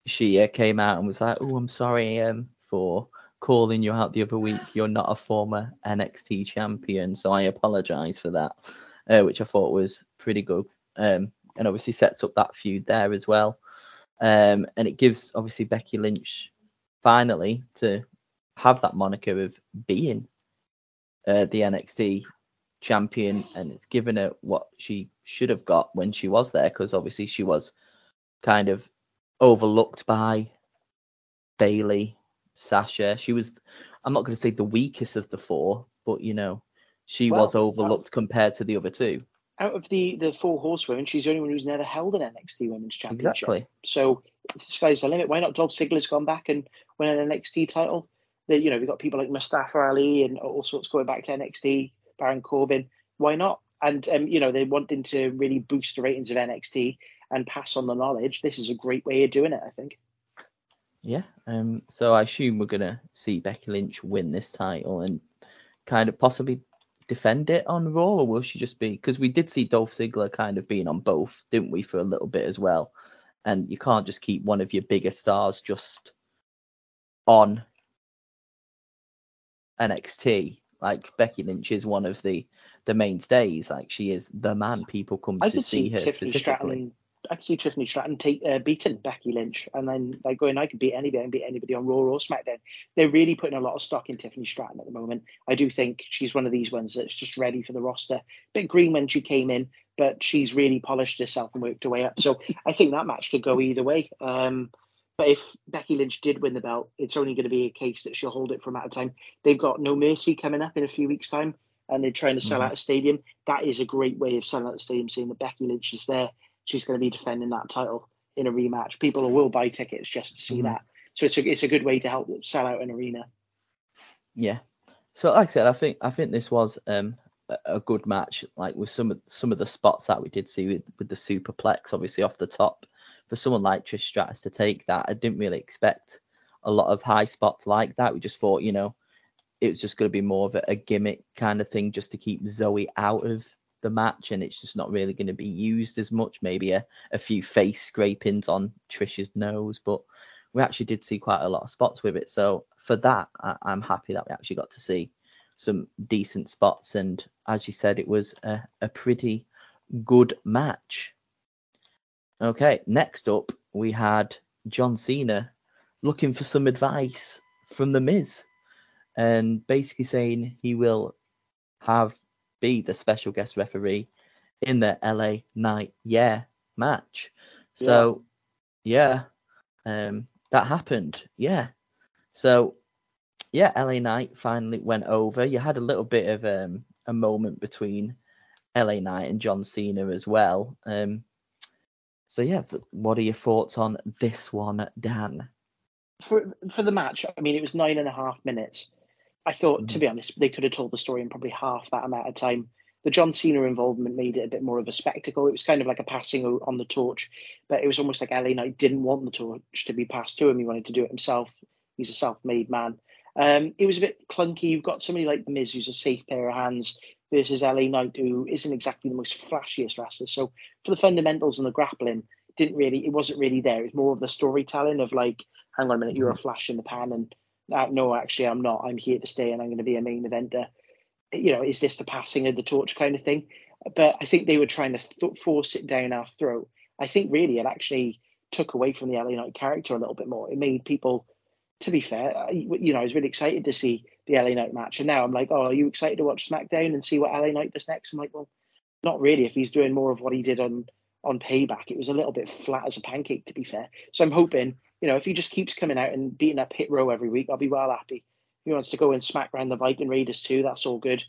she uh, came out and was like, "Oh, I'm sorry um, for calling you out the other week. You're not a former NXT champion, so I apologise for that," uh, which I thought was pretty good, um, and obviously sets up that feud there as well. Um, and it gives obviously Becky Lynch finally to have that moniker of being uh, the NXT champion, and it's given her what she should have got when she was there, because obviously she was kind of overlooked by Bayley, Sasha. She was, I'm not going to say the weakest of the four, but you know, she Well, was overlooked compared to the other two. Out of the the four horsewomen, she's the only one who's never held an NXT Women's Championship. Exactly. So the sky's the limit. Why not? Dolph Ziggler's gone back and win an NXT title. They, you know, we've got people like Mustafa Ali and all sorts going back to NXT. Baron Corbin. Why not? And um, you know, they're wanting to really boost the ratings of NXT and pass on the knowledge. This is a great way of doing it. I think. Yeah. Um. So I assume we're gonna see Becky Lynch win this title and kind of possibly defend it on Raw, or will she just be? Because we did see Dolph Ziggler kind of being on both, didn't we, for a little bit as well? And you can't just keep one of your bigger stars just on NXT. Like Becky Lynch is one of the the mainstays. Like she is the man. People come I to see her specifically. Stratton. I could see Tiffany Stratton take uh, beating Becky Lynch, and then like going, I can beat anybody, I can beat anybody on Raw or SmackDown. They're really putting a lot of stock in Tiffany Stratton at the moment. I do think she's one of these ones that's just ready for the roster. Bit green when she came in, but she's really polished herself and worked her way up. So I think that match could go either way. Um, but if Becky Lynch did win the belt, it's only going to be a case that she'll hold it for a matter of time. They've got No Mercy coming up in a few weeks' time, and they're trying to sell Mhm. out a stadium. That is a great way of selling out the stadium, seeing that Becky Lynch is there. She's going to be defending that title in a rematch. People will buy tickets just to see Mhm. that. So it's a, it's a good way to help sell out an arena. Yeah. So like I said, I think I think this was um a, a good match. Like with some of some of the spots that we did see with, with the superplex, obviously off the top. For someone like Trish Stratus to take that, I didn't really expect a lot of high spots like that. We just thought, you know, it was just going to be more of a, a gimmick kind of thing, just to keep Zoey out of the match, and it's just not really going to be used as much. Maybe a, a few face scrapings on Trish's nose, but we actually did see quite a lot of spots with it. So for that, I, I'm happy that we actually got to see some decent spots. And as you said, it was a, a pretty good match. Okay, next up we had John Cena looking for some advice from the Miz, and basically saying he will have be the special guest referee in the LA Knight Yeah match. So yeah, um, that happened. Yeah. So yeah, LA Knight finally went over. You had a little bit of um, a moment between LA Knight and John Cena as well. Um, so yeah, th- what are your thoughts on this one, Dan? For for the match, I mean, it was nine and a half minutes. I thought, to be honest, they could have told the story in probably half that amount of time. The John Cena involvement made it a bit more of a spectacle. It was kind of like a passing on the torch, but it was almost like LA Knight didn't want the torch to be passed to him. He wanted to do it himself. He's a self-made man. Um, it was a bit clunky. You've got somebody like The Miz, who's a safe pair of hands, versus LA Knight, who isn't exactly the most flashiest wrestler. So for the fundamentals and the grappling, didn't really, it wasn't really there. It was more of the storytelling of like, hang on a minute, you're a flash in the pan, and Uh, no, actually, I'm not. I'm here to stay, and I'm going to be a main eventer. You know, is this the passing of the torch kind of thing? But I think they were trying to th- force it down our throat. I think really it actually took away from the LA Knight character a little bit more. It made people, to be fair, uh, I, you know, I was really excited to see the LA Knight match, and now I'm like, oh, are you excited to watch SmackDown and see what LA Knight does next? I'm like, well, not really. If he's doing more of what he did on on Payback, it was a little bit flat as a pancake, to be fair. So I'm hoping, you know, if he just keeps coming out and beating up Hit Row every week, I'll be well happy. If he wants to go and smack around the Viking Raiders too, that's all good.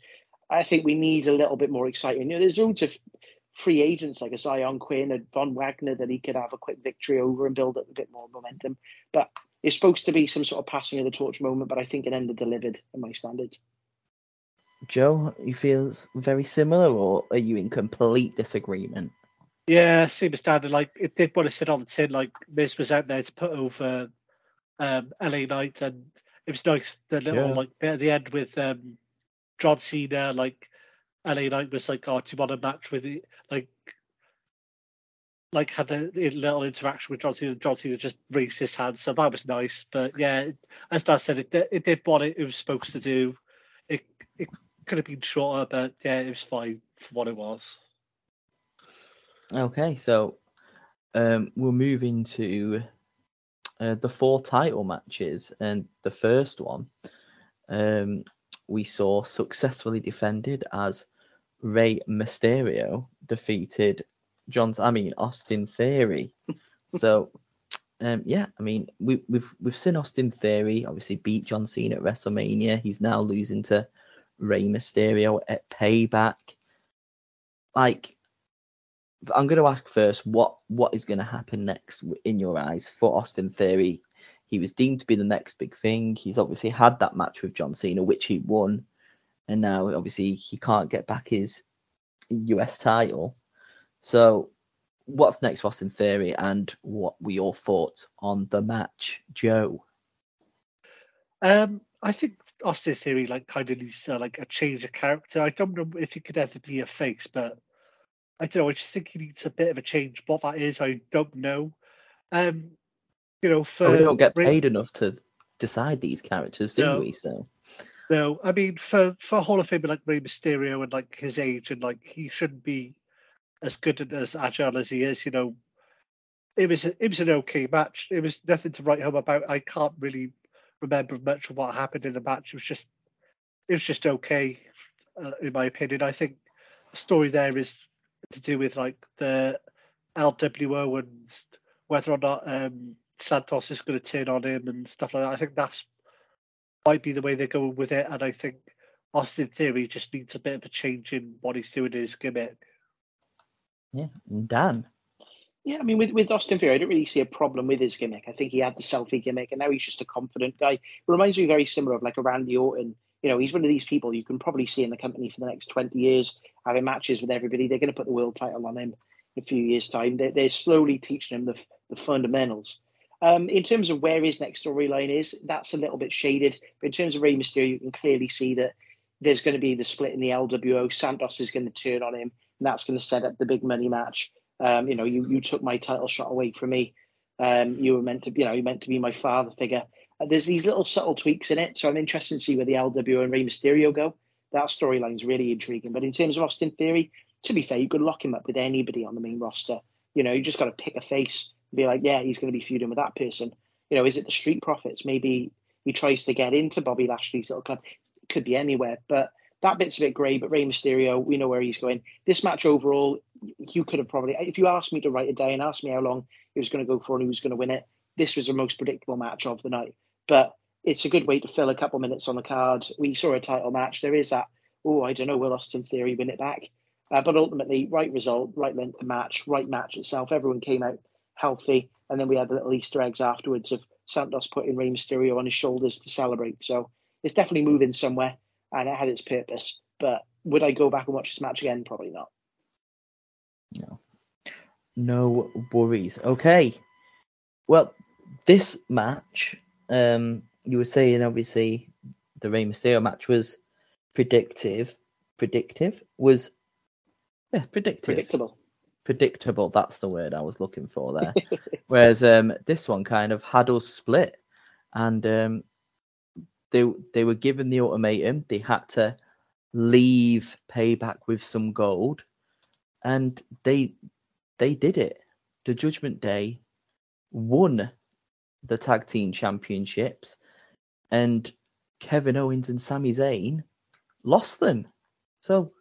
I think we need a little bit more exciting. You know, there's loads of free agents like a Zion Quinn and Von Wagner that he could have a quick victory over and build up a bit more momentum. But it's supposed to be some sort of passing of the torch moment, but I think it ended delivered in my standards. Joe, you feel very similar, or are you in complete disagreement? Yeah, as standard. Like it did want to sit on the tin. Like Miz was out there to put over um, LA Knight, and it was nice the little Yeah. like bit at the end with um, John Cena. Like LA Knight was like, "Oh, do you want a match with it?" Like, like had a, a little interaction with John Cena. John Cena just raised his hand, so that was nice. But yeah, as Dan said, it did- it did what it, it was supposed to do. It it could have been shorter, but yeah, it was fine for what it was. Okay, so um, we'll move into uh, the four title matches, and the first one, um, we saw successfully defended as Rey Mysterio defeated John's, I mean Austin Theory. so um, yeah, I mean we, we've we've seen Austin Theory obviously beat John Cena at WrestleMania. He's now losing to Rey Mysterio at Payback. Like, I'm going to ask first, what what is going to happen next in your eyes for Austin Theory? He was deemed to be the next big thing. He's obviously had that match with John Cena, which he won, and now obviously he can't get back his US title. So, what's next for Austin Theory, and what were your thoughts on the match, Joe? Um, I think Austin Theory like kind of needs to like a change of character. I don't know if he could ever be a face, but I don't know. I just think he needs a bit of a change. What that is, I don't know. Um, you know, for we don't get paid enough to decide these characters, do no, we? So no, I mean for for Hall of Famer like Rey Mysterio and like his age and like he shouldn't be as good and as agile as he is. You know, it was it was an okay match. It was nothing to write home about. I can't really remember much of what happened in the match. It was just it was just okay, uh, in my opinion. I think the story there is to do with like the LWO and whether or not um, Santos is going to turn on him and stuff like that. I think that's might be the way they're going with it, and I think Austin Theory just needs a bit of a change in what he's doing in his gimmick. Yeah, Dan. Yeah, I mean, with, with Austin Theory, I don't really see a problem with his gimmick. I think he had the selfie gimmick, and now he's just a confident guy. It reminds me very similar of like a Randy Orton. You know, he's one of these people you can probably see in the company for the next 20 years, having matches with everybody. They're going to put the world title on him in a few years' time. They're, they're slowly teaching him the, the fundamentals. Um, in terms of where his next storyline is, that's a little bit shaded. But in terms of Rey Mysterio, you can clearly see that there's going to be the split in the LWO. Santos is going to turn on him, and that's going to set up the big money match. Um, you know, you you took my title shot away from me. Um, you were meant to, you know, you meant to be my father figure. There's these little subtle tweaks in it, so I'm interested to see where the LWO and Rey Mysterio go. That storyline's really intriguing. But in terms of Austin Theory, to be fair, you could lock him up with anybody on the main roster. You know, you just got to pick a face and be like, yeah, he's going to be feuding with that person. You know, is it the Street Profits? Maybe he tries to get into Bobby Lashley's little club. It could be anywhere, but that bit's a bit grey. But Rey Mysterio, we know where he's going. This match overall, you could have probably, if you asked me to write a day and asked me how long he was going to go for and who was going to win it, this was the most predictable match of the night. But it's a good way to fill a couple minutes on the card. We saw a title match. There is that, oh, I don't know, will Austin Theory win it back? Uh, but ultimately, right result, right length of match, right match itself. Everyone came out healthy. And then we had the little Easter eggs afterwards of Santos putting Rey Mysterio on his shoulders to celebrate. So it's definitely moving somewhere and it had its purpose. But would I go back and watch this match again? Probably not. No. No worries. Okay. Well, this match, um, you were saying obviously the Rey Mysterio match was predictive. Predictive was yeah, predictive. Predictable. Predictable. That's the word I was looking for there. Whereas um, this one kind of had us split, and um, they they were given the ultimatum. They had to leave payback with some gold, and they they did it. The Judgment Day won the tag team championships, and Kevin Owens and Sami Zayn lost them. So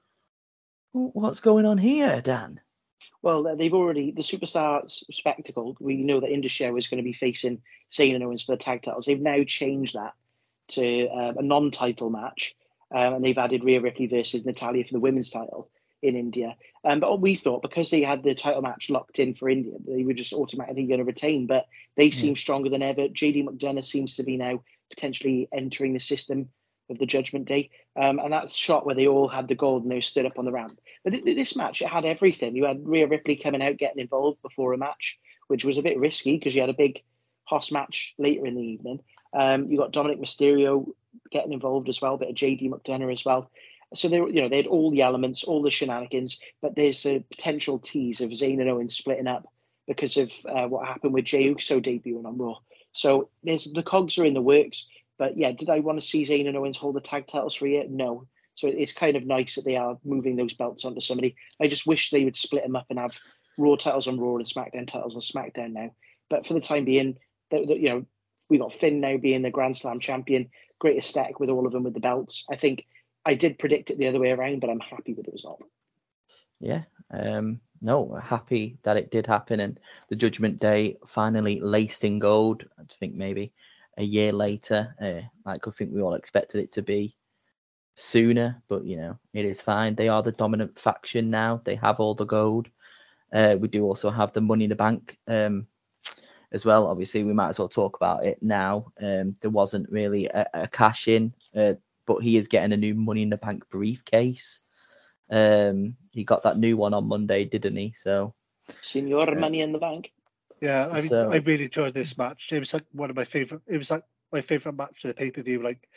what's going on here, Dan? Well, they've already the superstar spectacle. We know that Indus Sher is going to be facing Zayn and Owens for the tag titles. They've now changed that to um, a non-title match, um, and they've added Rhea Ripley versus Natalya for the women's title in India. Um, but we thought because they had the title match locked in for India, they were just automatically going to retain. But they mm. seem stronger than ever. JD McDonagh seems to be now potentially entering the system of the Judgment Day. Um, and that shot where they all had the gold and they stood up on the ramp. But th- this match, it had everything. You had Rhea Ripley coming out, getting involved before a match, which was a bit risky because you had a big Hoss match later in the evening. Um, you got Dominik Mysterio getting involved as well, a bit of JD McDonagh as well. So they, you know, they had all the elements, all the shenanigans, but there's a potential tease of Zayn and Owens splitting up because of uh, what happened with Jey Uso debuting on Raw. So there's the cogs are in the works. But yeah, did I want to see Zayn and Owens hold the tag titles for a year? No. So it's kind of nice that they are moving those belts onto somebody. I just wish they would split them up and have Raw titles on Raw and SmackDown titles on SmackDown now. But for the time being, the, the, you know, we got Finn now being the Grand Slam champion. great aesthetic with all of them with the belts. I think I did predict it the other way around, but I'm happy with the result. Yeah. Um, no, happy that it did happen and the Judgment Day finally laced in gold. I think maybe a year later, uh, like I think we all expected it to be sooner, but you know it is fine. They are the dominant faction now. They have all the gold. Uh, we do also have the Money in the Bank um, as well. Obviously, we might as well talk about it now. Um, there wasn't really a, a cash in, uh, but he is getting a new Money in the Bank briefcase. Um, he got that new one on Monday, didn't he? So, Señor uh, Money in the Bank. Yeah, I so, I really enjoyed this match. It was like one of my favorite. It was like my favorite match of the pay per view. Like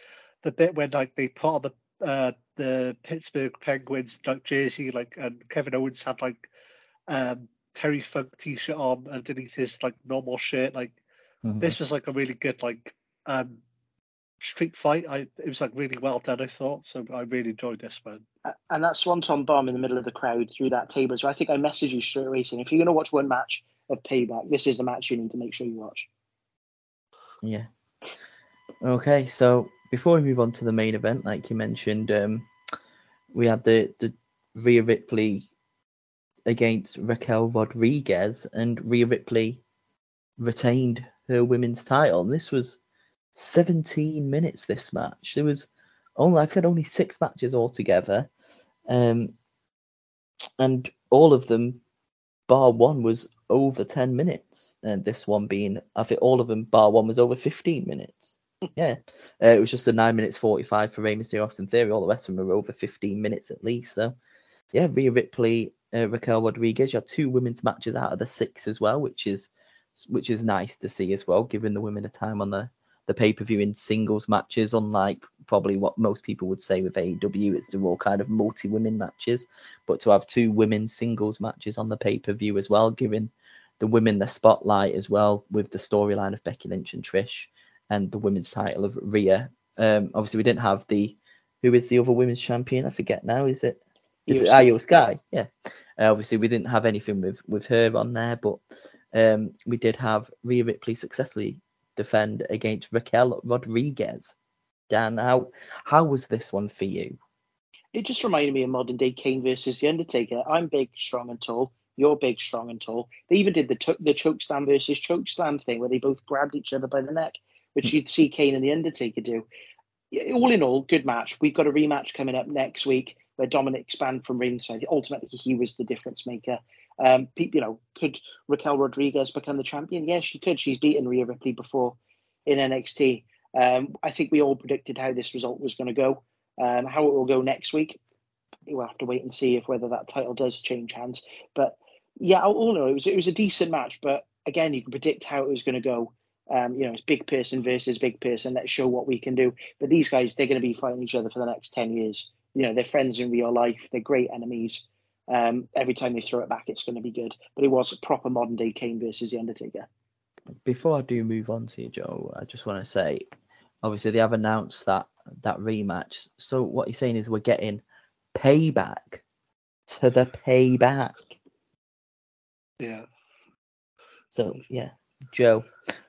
the bit when like they put on the uh, the Pittsburgh Penguins like jersey, like and Kevin Owens had like um, Terry Funk t-shirt on underneath his like normal shirt. Like mm-hmm. this was like a really good like um, street fight. I it was like really well done. I thought so. I really enjoyed this one. And that Swanton bomb in the middle of the crowd through that table. So I think I messaged you straight away saying if you're going to watch one match of Payback, this is the match you need to make sure you watch. Yeah. Okay, so before we move on to the main event, like you mentioned, um, we had the the Rhea Ripley against Raquel Rodriguez, and Rhea Ripley retained her women's title. And this was 17 minutes. This match. There was only, like I said, only six matches altogether, um, and all of them, bar one, was over 10 minutes. And this one being, I think all of them, bar one, was over 15 minutes. yeah, uh, it was just a nine minutes 45 for Rey Mysterio Austin Theory. All the rest of them were over 15 minutes at least. So, yeah, Rhea Ripley uh, Raquel Rodriguez. You had two women's matches out of the six as well, which is which is nice to see as well, giving the women a time on the the pay per view in singles matches, unlike probably what most people would say with AEW. It's they're all kind of multi women matches, but to have two women singles matches on the pay per view as well, giving the women the spotlight as well with the storyline of Becky Lynch and Trish and the women's title of Rhea. Um, obviously, we didn't have the who is the other women's champion? I forget now. Is it? Is it Iyo Sky? Yeah. Uh, obviously, we didn't have anything with with her on there, but um, we did have Rhea Ripley successfully defend against Raquel Rodriguez. Dan, how how was this one for you? It just reminded me of modern day Kane versus The Undertaker. I'm big, strong, and tall. You're big, strong, and tall. They even did the t- the choke slam versus choke slam thing where they both grabbed each other by the neck, which you'd see Kane and The Undertaker do. All in all, good match. We've got a rematch coming up next week where Dominik spanned from ringside. Ultimately, he was the difference maker. Um, you know, could Raquel Rodriguez become the champion? Yes, she could. She's beaten Rhea Ripley before in NXT. Um, I think we all predicted how this result was going to go. Um, how it will go next week, we'll have to wait and see if whether that title does change hands. But yeah, all in all, it was it was a decent match. But again, you can predict how it was going to go. Um, you know, it's big person versus big person. Let's show what we can do. But these guys, they're going to be fighting each other for the next ten years you know they're friends in real life they're great enemies um, every time they throw it back it's going to be good but it was a proper modern day kane versus the undertaker before i do move on to you joe i just want to say obviously they have announced that that rematch so what you're saying is we're getting payback to the payback yeah so yeah joe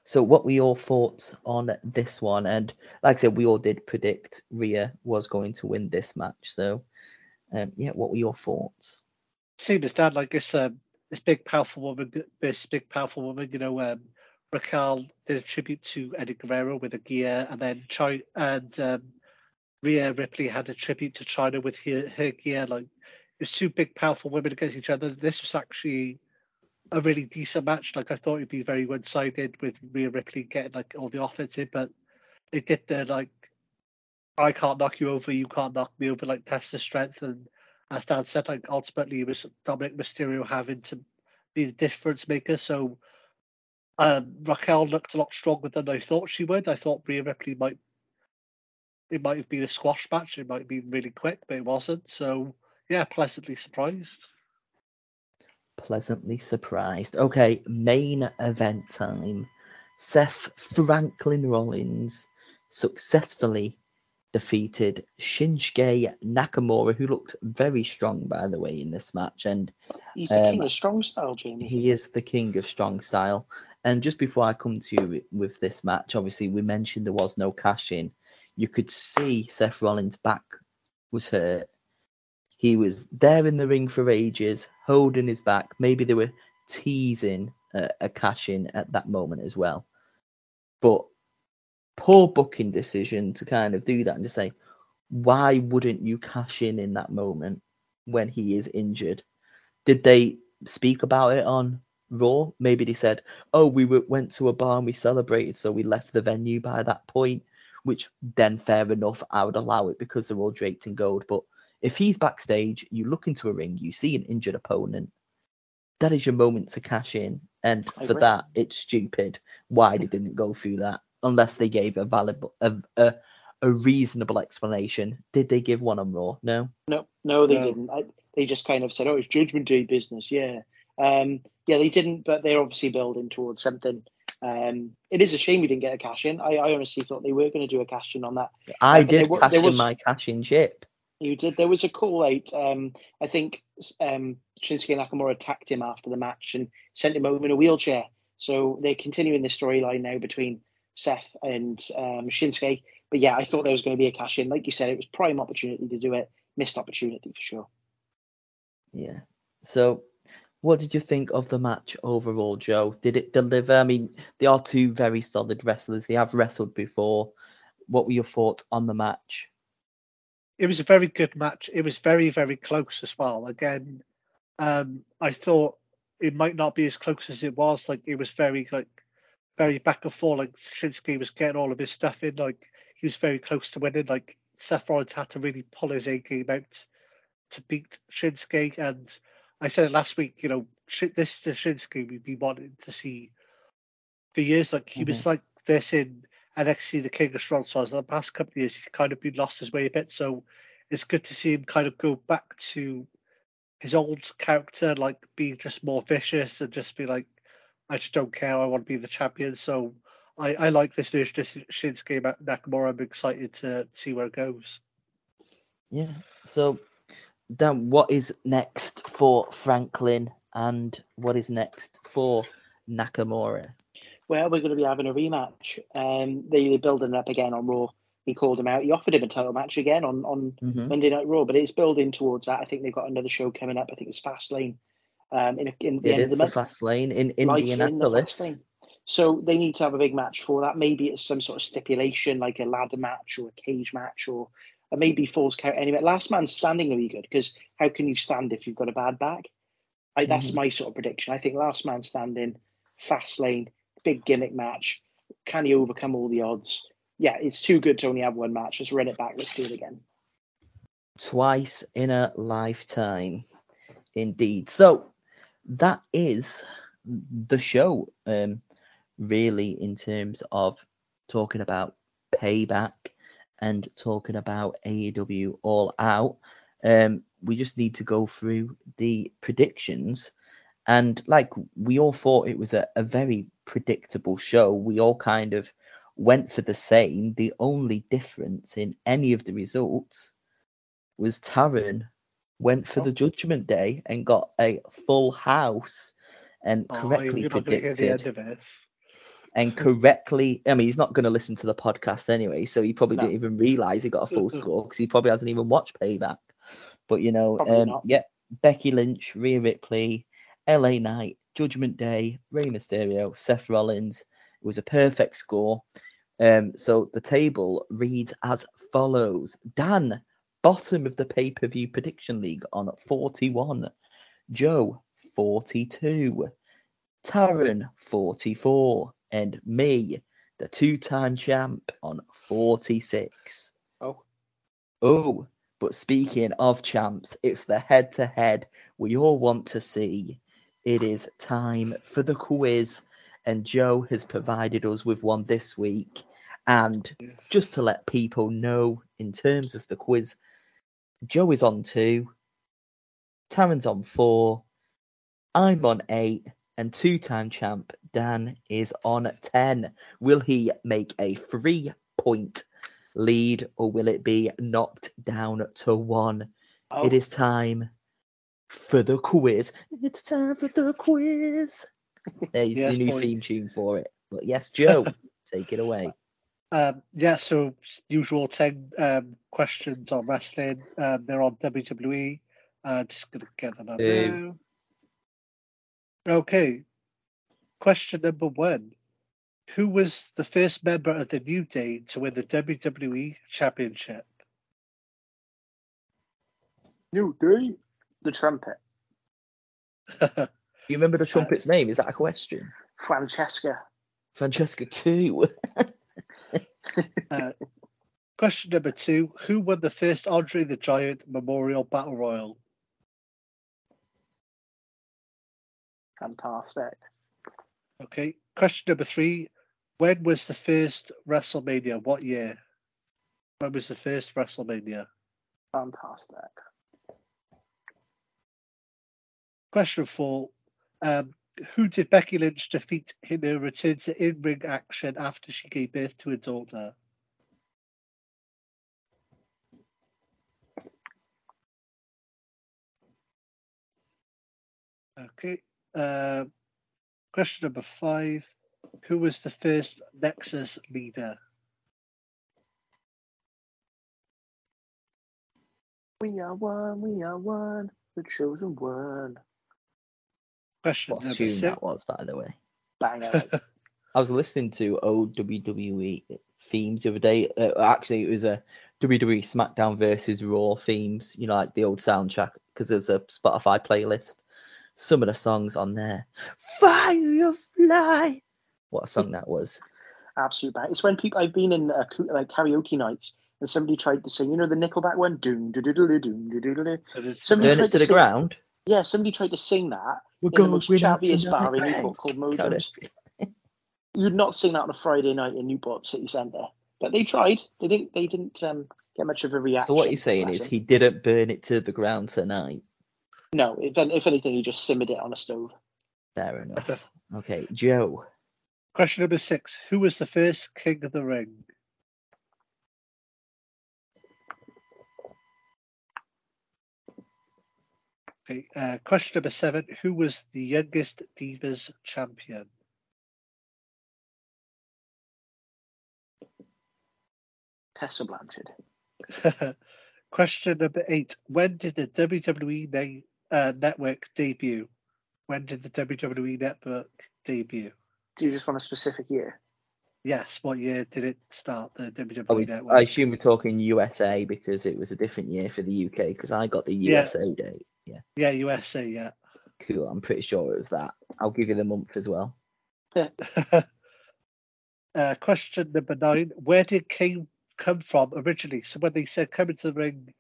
so, what were your thoughts on this one? And like I said, we all did predict Rhea was going to win this match. So, um, yeah, what were your thoughts? Dad, like this, um, this big powerful woman, this big powerful woman. You know, um, Raquel did a tribute to Eddie Guerrero with a gear, and then Chyna and um, Rhea Ripley had a tribute to Chyna with her, her gear. Like, it's two big powerful women against each other. This was actually a really decent match. Like I thought it'd be very one sided with Rhea Ripley getting like all the offensive, but it did the like I can't knock you over, you can't knock me over, like test the strength and as Dan said, like ultimately it was Dominik Mysterio having to be the difference maker. So um, Raquel looked a lot stronger than I thought she would. I thought Rhea Ripley might it might have been a squash match, it might have been really quick, but it wasn't. So yeah, pleasantly surprised pleasantly surprised. Okay, main event time. Seth Franklin Rollins successfully defeated Shinsuke Nakamura, who looked very strong, by the way, in this match. And he's the um, king of strong style, Jamie. He is the king of strong style. And just before I come to you with this match, obviously we mentioned there was no cash in. You could see Seth Rollins' back was hurt. He was there in the ring for ages, holding his back. Maybe they were teasing a, a cash in at that moment as well. But poor booking decision to kind of do that and just say, why wouldn't you cash in in that moment when he is injured? Did they speak about it on Raw? Maybe they said, oh, we went to a bar and we celebrated, so we left the venue by that point, which then fair enough, I would allow it because they're all draped in gold. But if he's backstage, you look into a ring, you see an injured opponent, that is your moment to cash in. And for that, it's stupid why they didn't go through that unless they gave a valid, a, a, a reasonable explanation. Did they give one on Raw? No. No, no, they no. didn't. I, they just kind of said, "Oh, it's Judgment Day business." Yeah, um, yeah, they didn't, but they're obviously building towards something. Um, it is a shame we didn't get a cash in. I, I honestly thought they were going to do a cash in on that. I uh, did there, cash there was, in my cash in chip. You did. There was a call out. Um, I think um, Shinsuke Nakamura attacked him after the match and sent him home in a wheelchair. So they're continuing the storyline now between Seth and um, Shinsuke. But yeah, I thought there was going to be a cash in. Like you said, it was prime opportunity to do it. Missed opportunity for sure. Yeah. So, what did you think of the match overall, Joe? Did it deliver? I mean, they are two very solid wrestlers. They have wrestled before. What were your thoughts on the match? It was a very good match. It was very, very close as well. Again, um, I thought it might not be as close as it was. Like it was very like very back and forth. Like Shinsuke was getting all of his stuff in. Like he was very close to winning. Like Seth Rollins had to really pull his A game out to beat Shinsuke. And I said it last week. You know, this is the Shinsuke we've been wanting to see for years. Like he mm-hmm. was like this in NXT, the King of Strong Styles. The past couple of years, he's kind of been lost his way a bit. So it's good to see him kind of go back to his old character, like being just more vicious and just be like, I just don't care. I want to be the champion. So I, I like this version of Shinsuke Nakamura. I'm excited to see where it goes. Yeah. So then, what is next for Franklin, and what is next for Nakamura? Well, we're going to be having a rematch. Um, they, they're building up again on Raw. He called him out. He offered him a title match again on on mm-hmm. Monday Night Raw, but it's building towards that. I think they've got another show coming up. I think it's Fastlane um, in, in the it end of the, month. Fast lane in Indianapolis. In so they need to have a big match for that. Maybe it's some sort of stipulation, like a ladder match or a cage match, or, or maybe falls count anyway. Last man standing will be good because how can you stand if you've got a bad back? I, that's mm-hmm. my sort of prediction. I think last man standing, fast lane, big gimmick match. Can he overcome all the odds? Yeah, it's too good to only have one match. Let's run it back. Let's do it again. Twice in a lifetime, indeed. So that is the show, um, really, in terms of talking about payback and talking about AEW All Out. Um, we just need to go through the predictions. And like we all thought it was a, a very predictable show. We all kind of went for the same. The only difference in any of the results was Taran went for oh. the Judgment Day and got a full house and oh, correctly predicted. And correctly, I mean, he's not going to listen to the podcast anyway, so he probably no. didn't even realize he got a full score because he probably hasn't even watched Payback. But you know, um, yeah, Becky Lynch, Rhea Ripley, LA Knight, Judgment Day, Rey Mysterio, Seth Rollins. It was a perfect score. Um, so the table reads as follows: Dan bottom of the pay per view prediction league on 41. Joe, 42. Taran, 44. And me, the two time champ, on 46. Oh. Oh, but speaking of champs, it's the head to head we all want to see. It is time for the quiz, and Joe has provided us with one this week. And just to let people know, in terms of the quiz Joe is on two, Taran's on four, I'm on eight, and two time champ Dan is on 10. Will he make a three point lead or will it be knocked down to one? Oh. It is time for the quiz. It's time for the quiz. There's yes, the new point. theme tune for it. But yes, Joe, take it away. Um, yeah, so usual 10 um, questions on wrestling. Um, they're on WWE. Uh, just going to get them up Boom. now. Okay. Question number one Who was the first member of the New Day to win the WWE Championship? New Day. The trumpet. Do you remember the trumpet's name? Is that a question? Francesca. Francesca too. Uh, question number two Who won the first Andre the Giant Memorial Battle Royal? Fantastic. Okay. Question number three. When was the first WrestleMania? What year? When was the first WrestleMania? Fantastic. Question four. Um, who did Becky Lynch defeat in her return to in ring action after she gave birth to a daughter? Okay. Uh, question number five. Who was the first Nexus leader? We are one, we are one, the chosen one. Question what tune that was, by the way. Bang out. I was listening to old WWE themes the other day. Uh, actually, it was a WWE SmackDown versus Raw themes. You know, like the old soundtrack because there's a Spotify playlist. Some of the songs on there. Firefly. What a song that was. Absolute bang. It's when people I've been in uh, like karaoke nights and somebody tried to sing, you know, the Nickelback one, doom doo doo doo doo doom doo doo doo doo. And it's- Somebody Burn tried it to the sing- ground. Yeah, somebody tried to sing that We're in the most going bar in. Newport called Got Mojo's. it. You'd not sing that on a Friday night in Newport City Centre, but they tried. They didn't. They didn't um, get much of a reaction. So what you're saying is he didn't burn it to the ground tonight. no. If, if anything, he just simmered it on a stove. Fair enough. Okay, Joe. Question number six. Who was the first king of the ring? Okay. Uh, question number seven. Who was the youngest Divas champion? Tessa Blanchard. question number eight. When did the WWE na- uh, network debut? When did the WWE network debut? Do you just want a specific year? Yes. What year did it start? The WWE Oh, network. I assume we're talking USA because it was a different year for the UK because I got the Yeah. USA date. Yeah, Yeah, USA. Yeah. cool. I'm pretty sure it was that. I'll give you the month as well. uh, question number nine: Where did Kane come from originally? So when they said come into the ring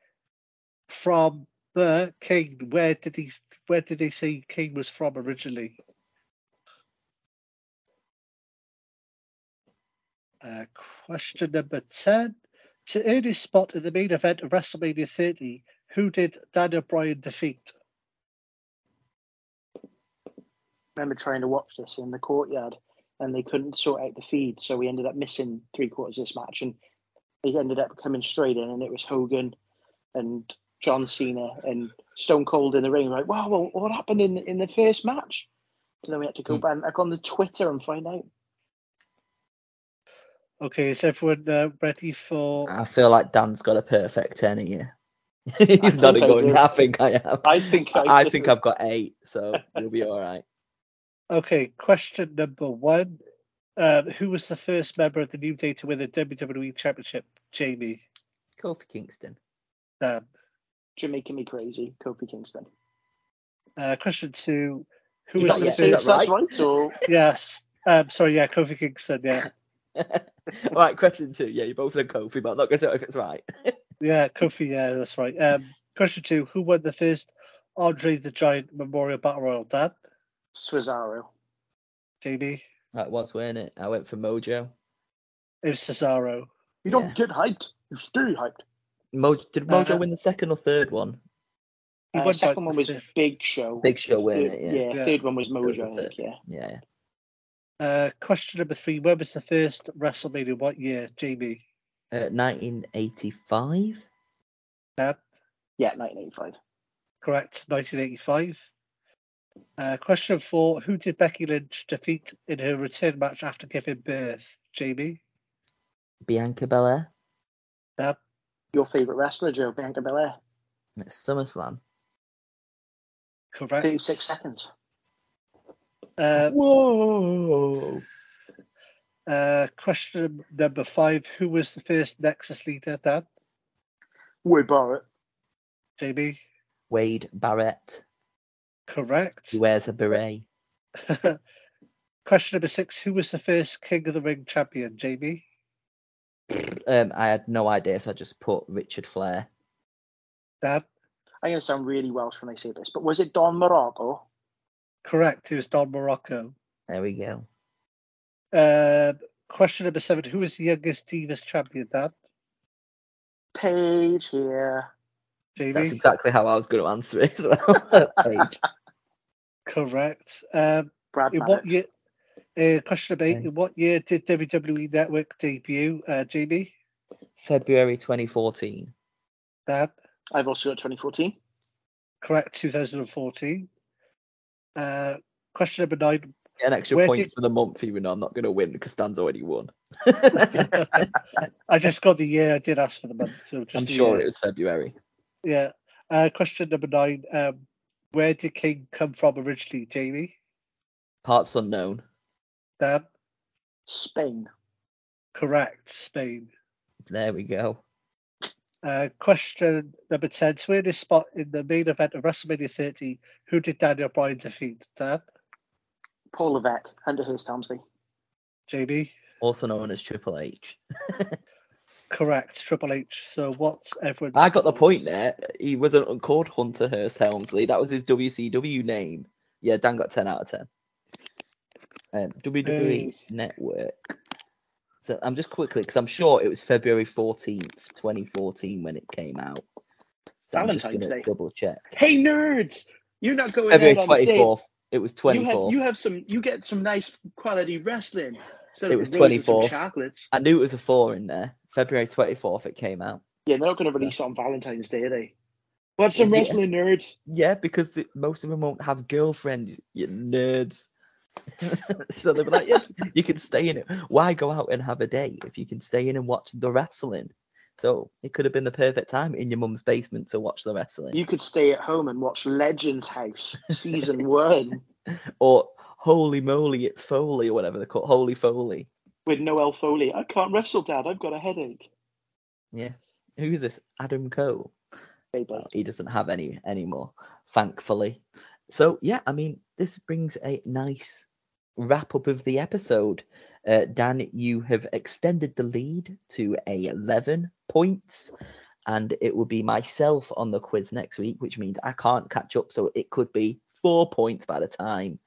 from the King, where did he? Where did they say King was from originally? Uh, question number ten: To earn his spot in the main event of WrestleMania 30, who did Daniel Bryan defeat? remember trying to watch this in the courtyard and they couldn't sort out the feed, so we ended up missing three quarters of this match and they ended up coming straight in and it was Hogan and John Cena and Stone Cold in the ring. Like, wow, well, what happened in in the first match? So then we had to go Hmm. back on the Twitter and find out. Okay, is everyone uh, ready for? I feel like Dan's got a perfect ten here. He's think nodding I going, do. I think I have. I think I, do. think I've got eight, so you'll be all right. Okay, question number one. Um, who was the first member of the New Day to win a WWE Championship? Jamie. Kofi Kingston. Dan. You're making me crazy, Kofi Kingston. Uh, question two. Who Is was the yes, Say is first? that if that's right or Yes. Um, sorry, yeah, Kofi Kingston. Yeah, all right, question two. Yeah, you both said Kofi, but I'm not going to say if it's right. Yeah, Kofi. Yeah, that's right. Um, question two. Who won the first Andre the Giant Memorial Battle Royal? Dan. Cesaro. Jamie. That was, weren't it? I went for Mojo. It was Cesaro. You don't Yeah. get hyped, you stay hyped. Mojo did Mojo Uh, win the second or third one? He Uh, won, second like, one was fifth. Big Show. Big Show, weren't Third- it? Yeah. yeah, Yeah. third one was was Mojo, the I think, yeah. Yeah. Uh, question number three. When was the first WrestleMania? What year? Jamie. Uh, 1985. Dan. Yeah, 1985. Correct, 1985. Uh, question four: Who did Becky Lynch defeat in her return match after giving birth? Jamie. Bianca Belair Dan, Your favourite wrestler, Joe Bianca Belair. at SummerSlam. correct. 36 seconds. Uh, Whoa! Uh, question number five: Who was the first Nexus leader? Dan, Wade Barrett. Jamie, Wade Barrett. correct. He wears a beret. question number six: Who was the first King of the Ring champion? Jamie, Um, I had no idea, so I just put Richard Flair. Dan, I'm going to sound really Welsh when I say this, but was it Don Muraco? correct. It was Don Muraco. There we go. Uh, question number seven: Who was the youngest Divas champion? Dan, Paige here. Jamie, That's exactly how I was going to answer it as well. Paige. correct. Um, Brad in what Maddox. year? Uh, question number eight: Okay. In what year did WWE Network debut? Uh, Jamie, February 2014. Dan, I've also got 2014. correct. 2014. Uh, question number nine: Get an extra Where point did- for the month, even though I'm not going to win because Dan's already won. I just got the year. I did ask for the month, so just I'm sure year. it was February. Yeah. Uh, question number nine. Um, where did King come from originally, Jamie? Parts unknown. Dan? Spain. Correct. Spain. There we go. Uh, question number 10. To win this spot in the main event of WrestleMania 30, who did Daniel Bryan defeat? Dan? Paul Levesque. Hunter Hearst Helmsley. Jamie? Also known as Triple H. Correct. Triple H. So what's everyone's. I got the point there. He wasn't called Hunter Hearst Helmsley. That was his WCW name. Yeah, Dan got 10 out of 10. Um, WWE Hey. Network. So I'm just quickly, because I'm sure it was February 14th, 2014 when it came out. So I'm just Valentine's gonna Day. double check. Hey nerds! You're not going February out on a date. 24th. It was You have, 24th. you have some. You get some nice quality wrestling. It was roses and 24th. chocolates. I knew it was a four in there. February 24th it came out. Yeah, they're not going to release it on Valentine's Day, are they? Watch some Yeah. wrestling nerds. Yeah, because the, most of them won't have girlfriends, you nerds. so they'll be like, yep, you can stay in it. Why go out and have a date if you can stay in and watch the wrestling? So it could have been the perfect time in your mum's basement to watch the wrestling. You could stay at home and watch Legends House season one Or Holy Moly, it's Foley or whatever they call. Holy Foley. with Noelle Foley. I can't wrestle, Dad. I've got a headache. Yeah. Who is this? Adam Cole. Well, oh, he doesn't have any anymore, thankfully. So yeah, I mean, this brings a nice wrap up of the episode. Uh, Dan, you have extended the lead to a 11 points, and it will be myself on the quiz next week, which means I can't catch up. So it could be four points by the time.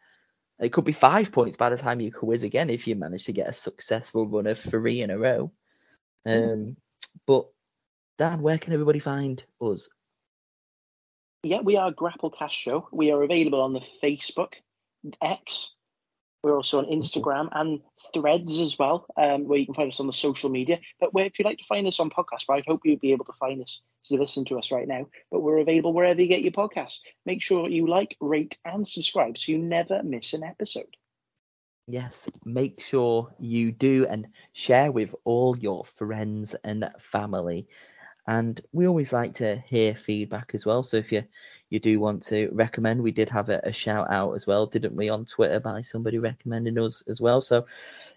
It could be five points by the time you quiz again if you manage to get a successful run of three in a row. Um, but Dan, where can everybody find us? Yeah, we are Grapplecast Show. We are available on the Facebook, X. We're also on Instagram and Threads as well, um, where you can find us on the social media. But where, if you'd like to find us on podcast, I hope you'll be able to find us to listen to us right now. But we're available wherever you get your podcasts. Make sure you like, rate, and subscribe so you never miss an episode. Yes, make sure you do and share with all your friends and family. And we always like to hear feedback as well. So if you you do want to recommend, we did have a, a shout out as well, didn't we, on Twitter by somebody recommending us as well. So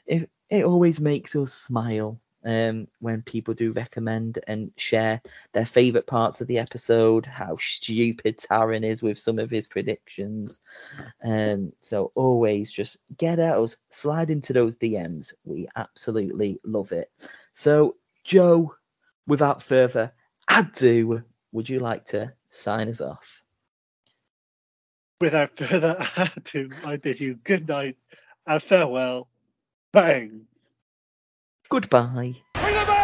if it always makes us smile um, when people do recommend and share their favorite parts of the episode, how stupid Taran is with some of his predictions. Um, so always just get at us, slide into those DMs. We absolutely love it. So, Joe, without further ado, would you like to sign us off? Without further ado, I bid you good night and farewell. Bang. Goodbye. Bring it back!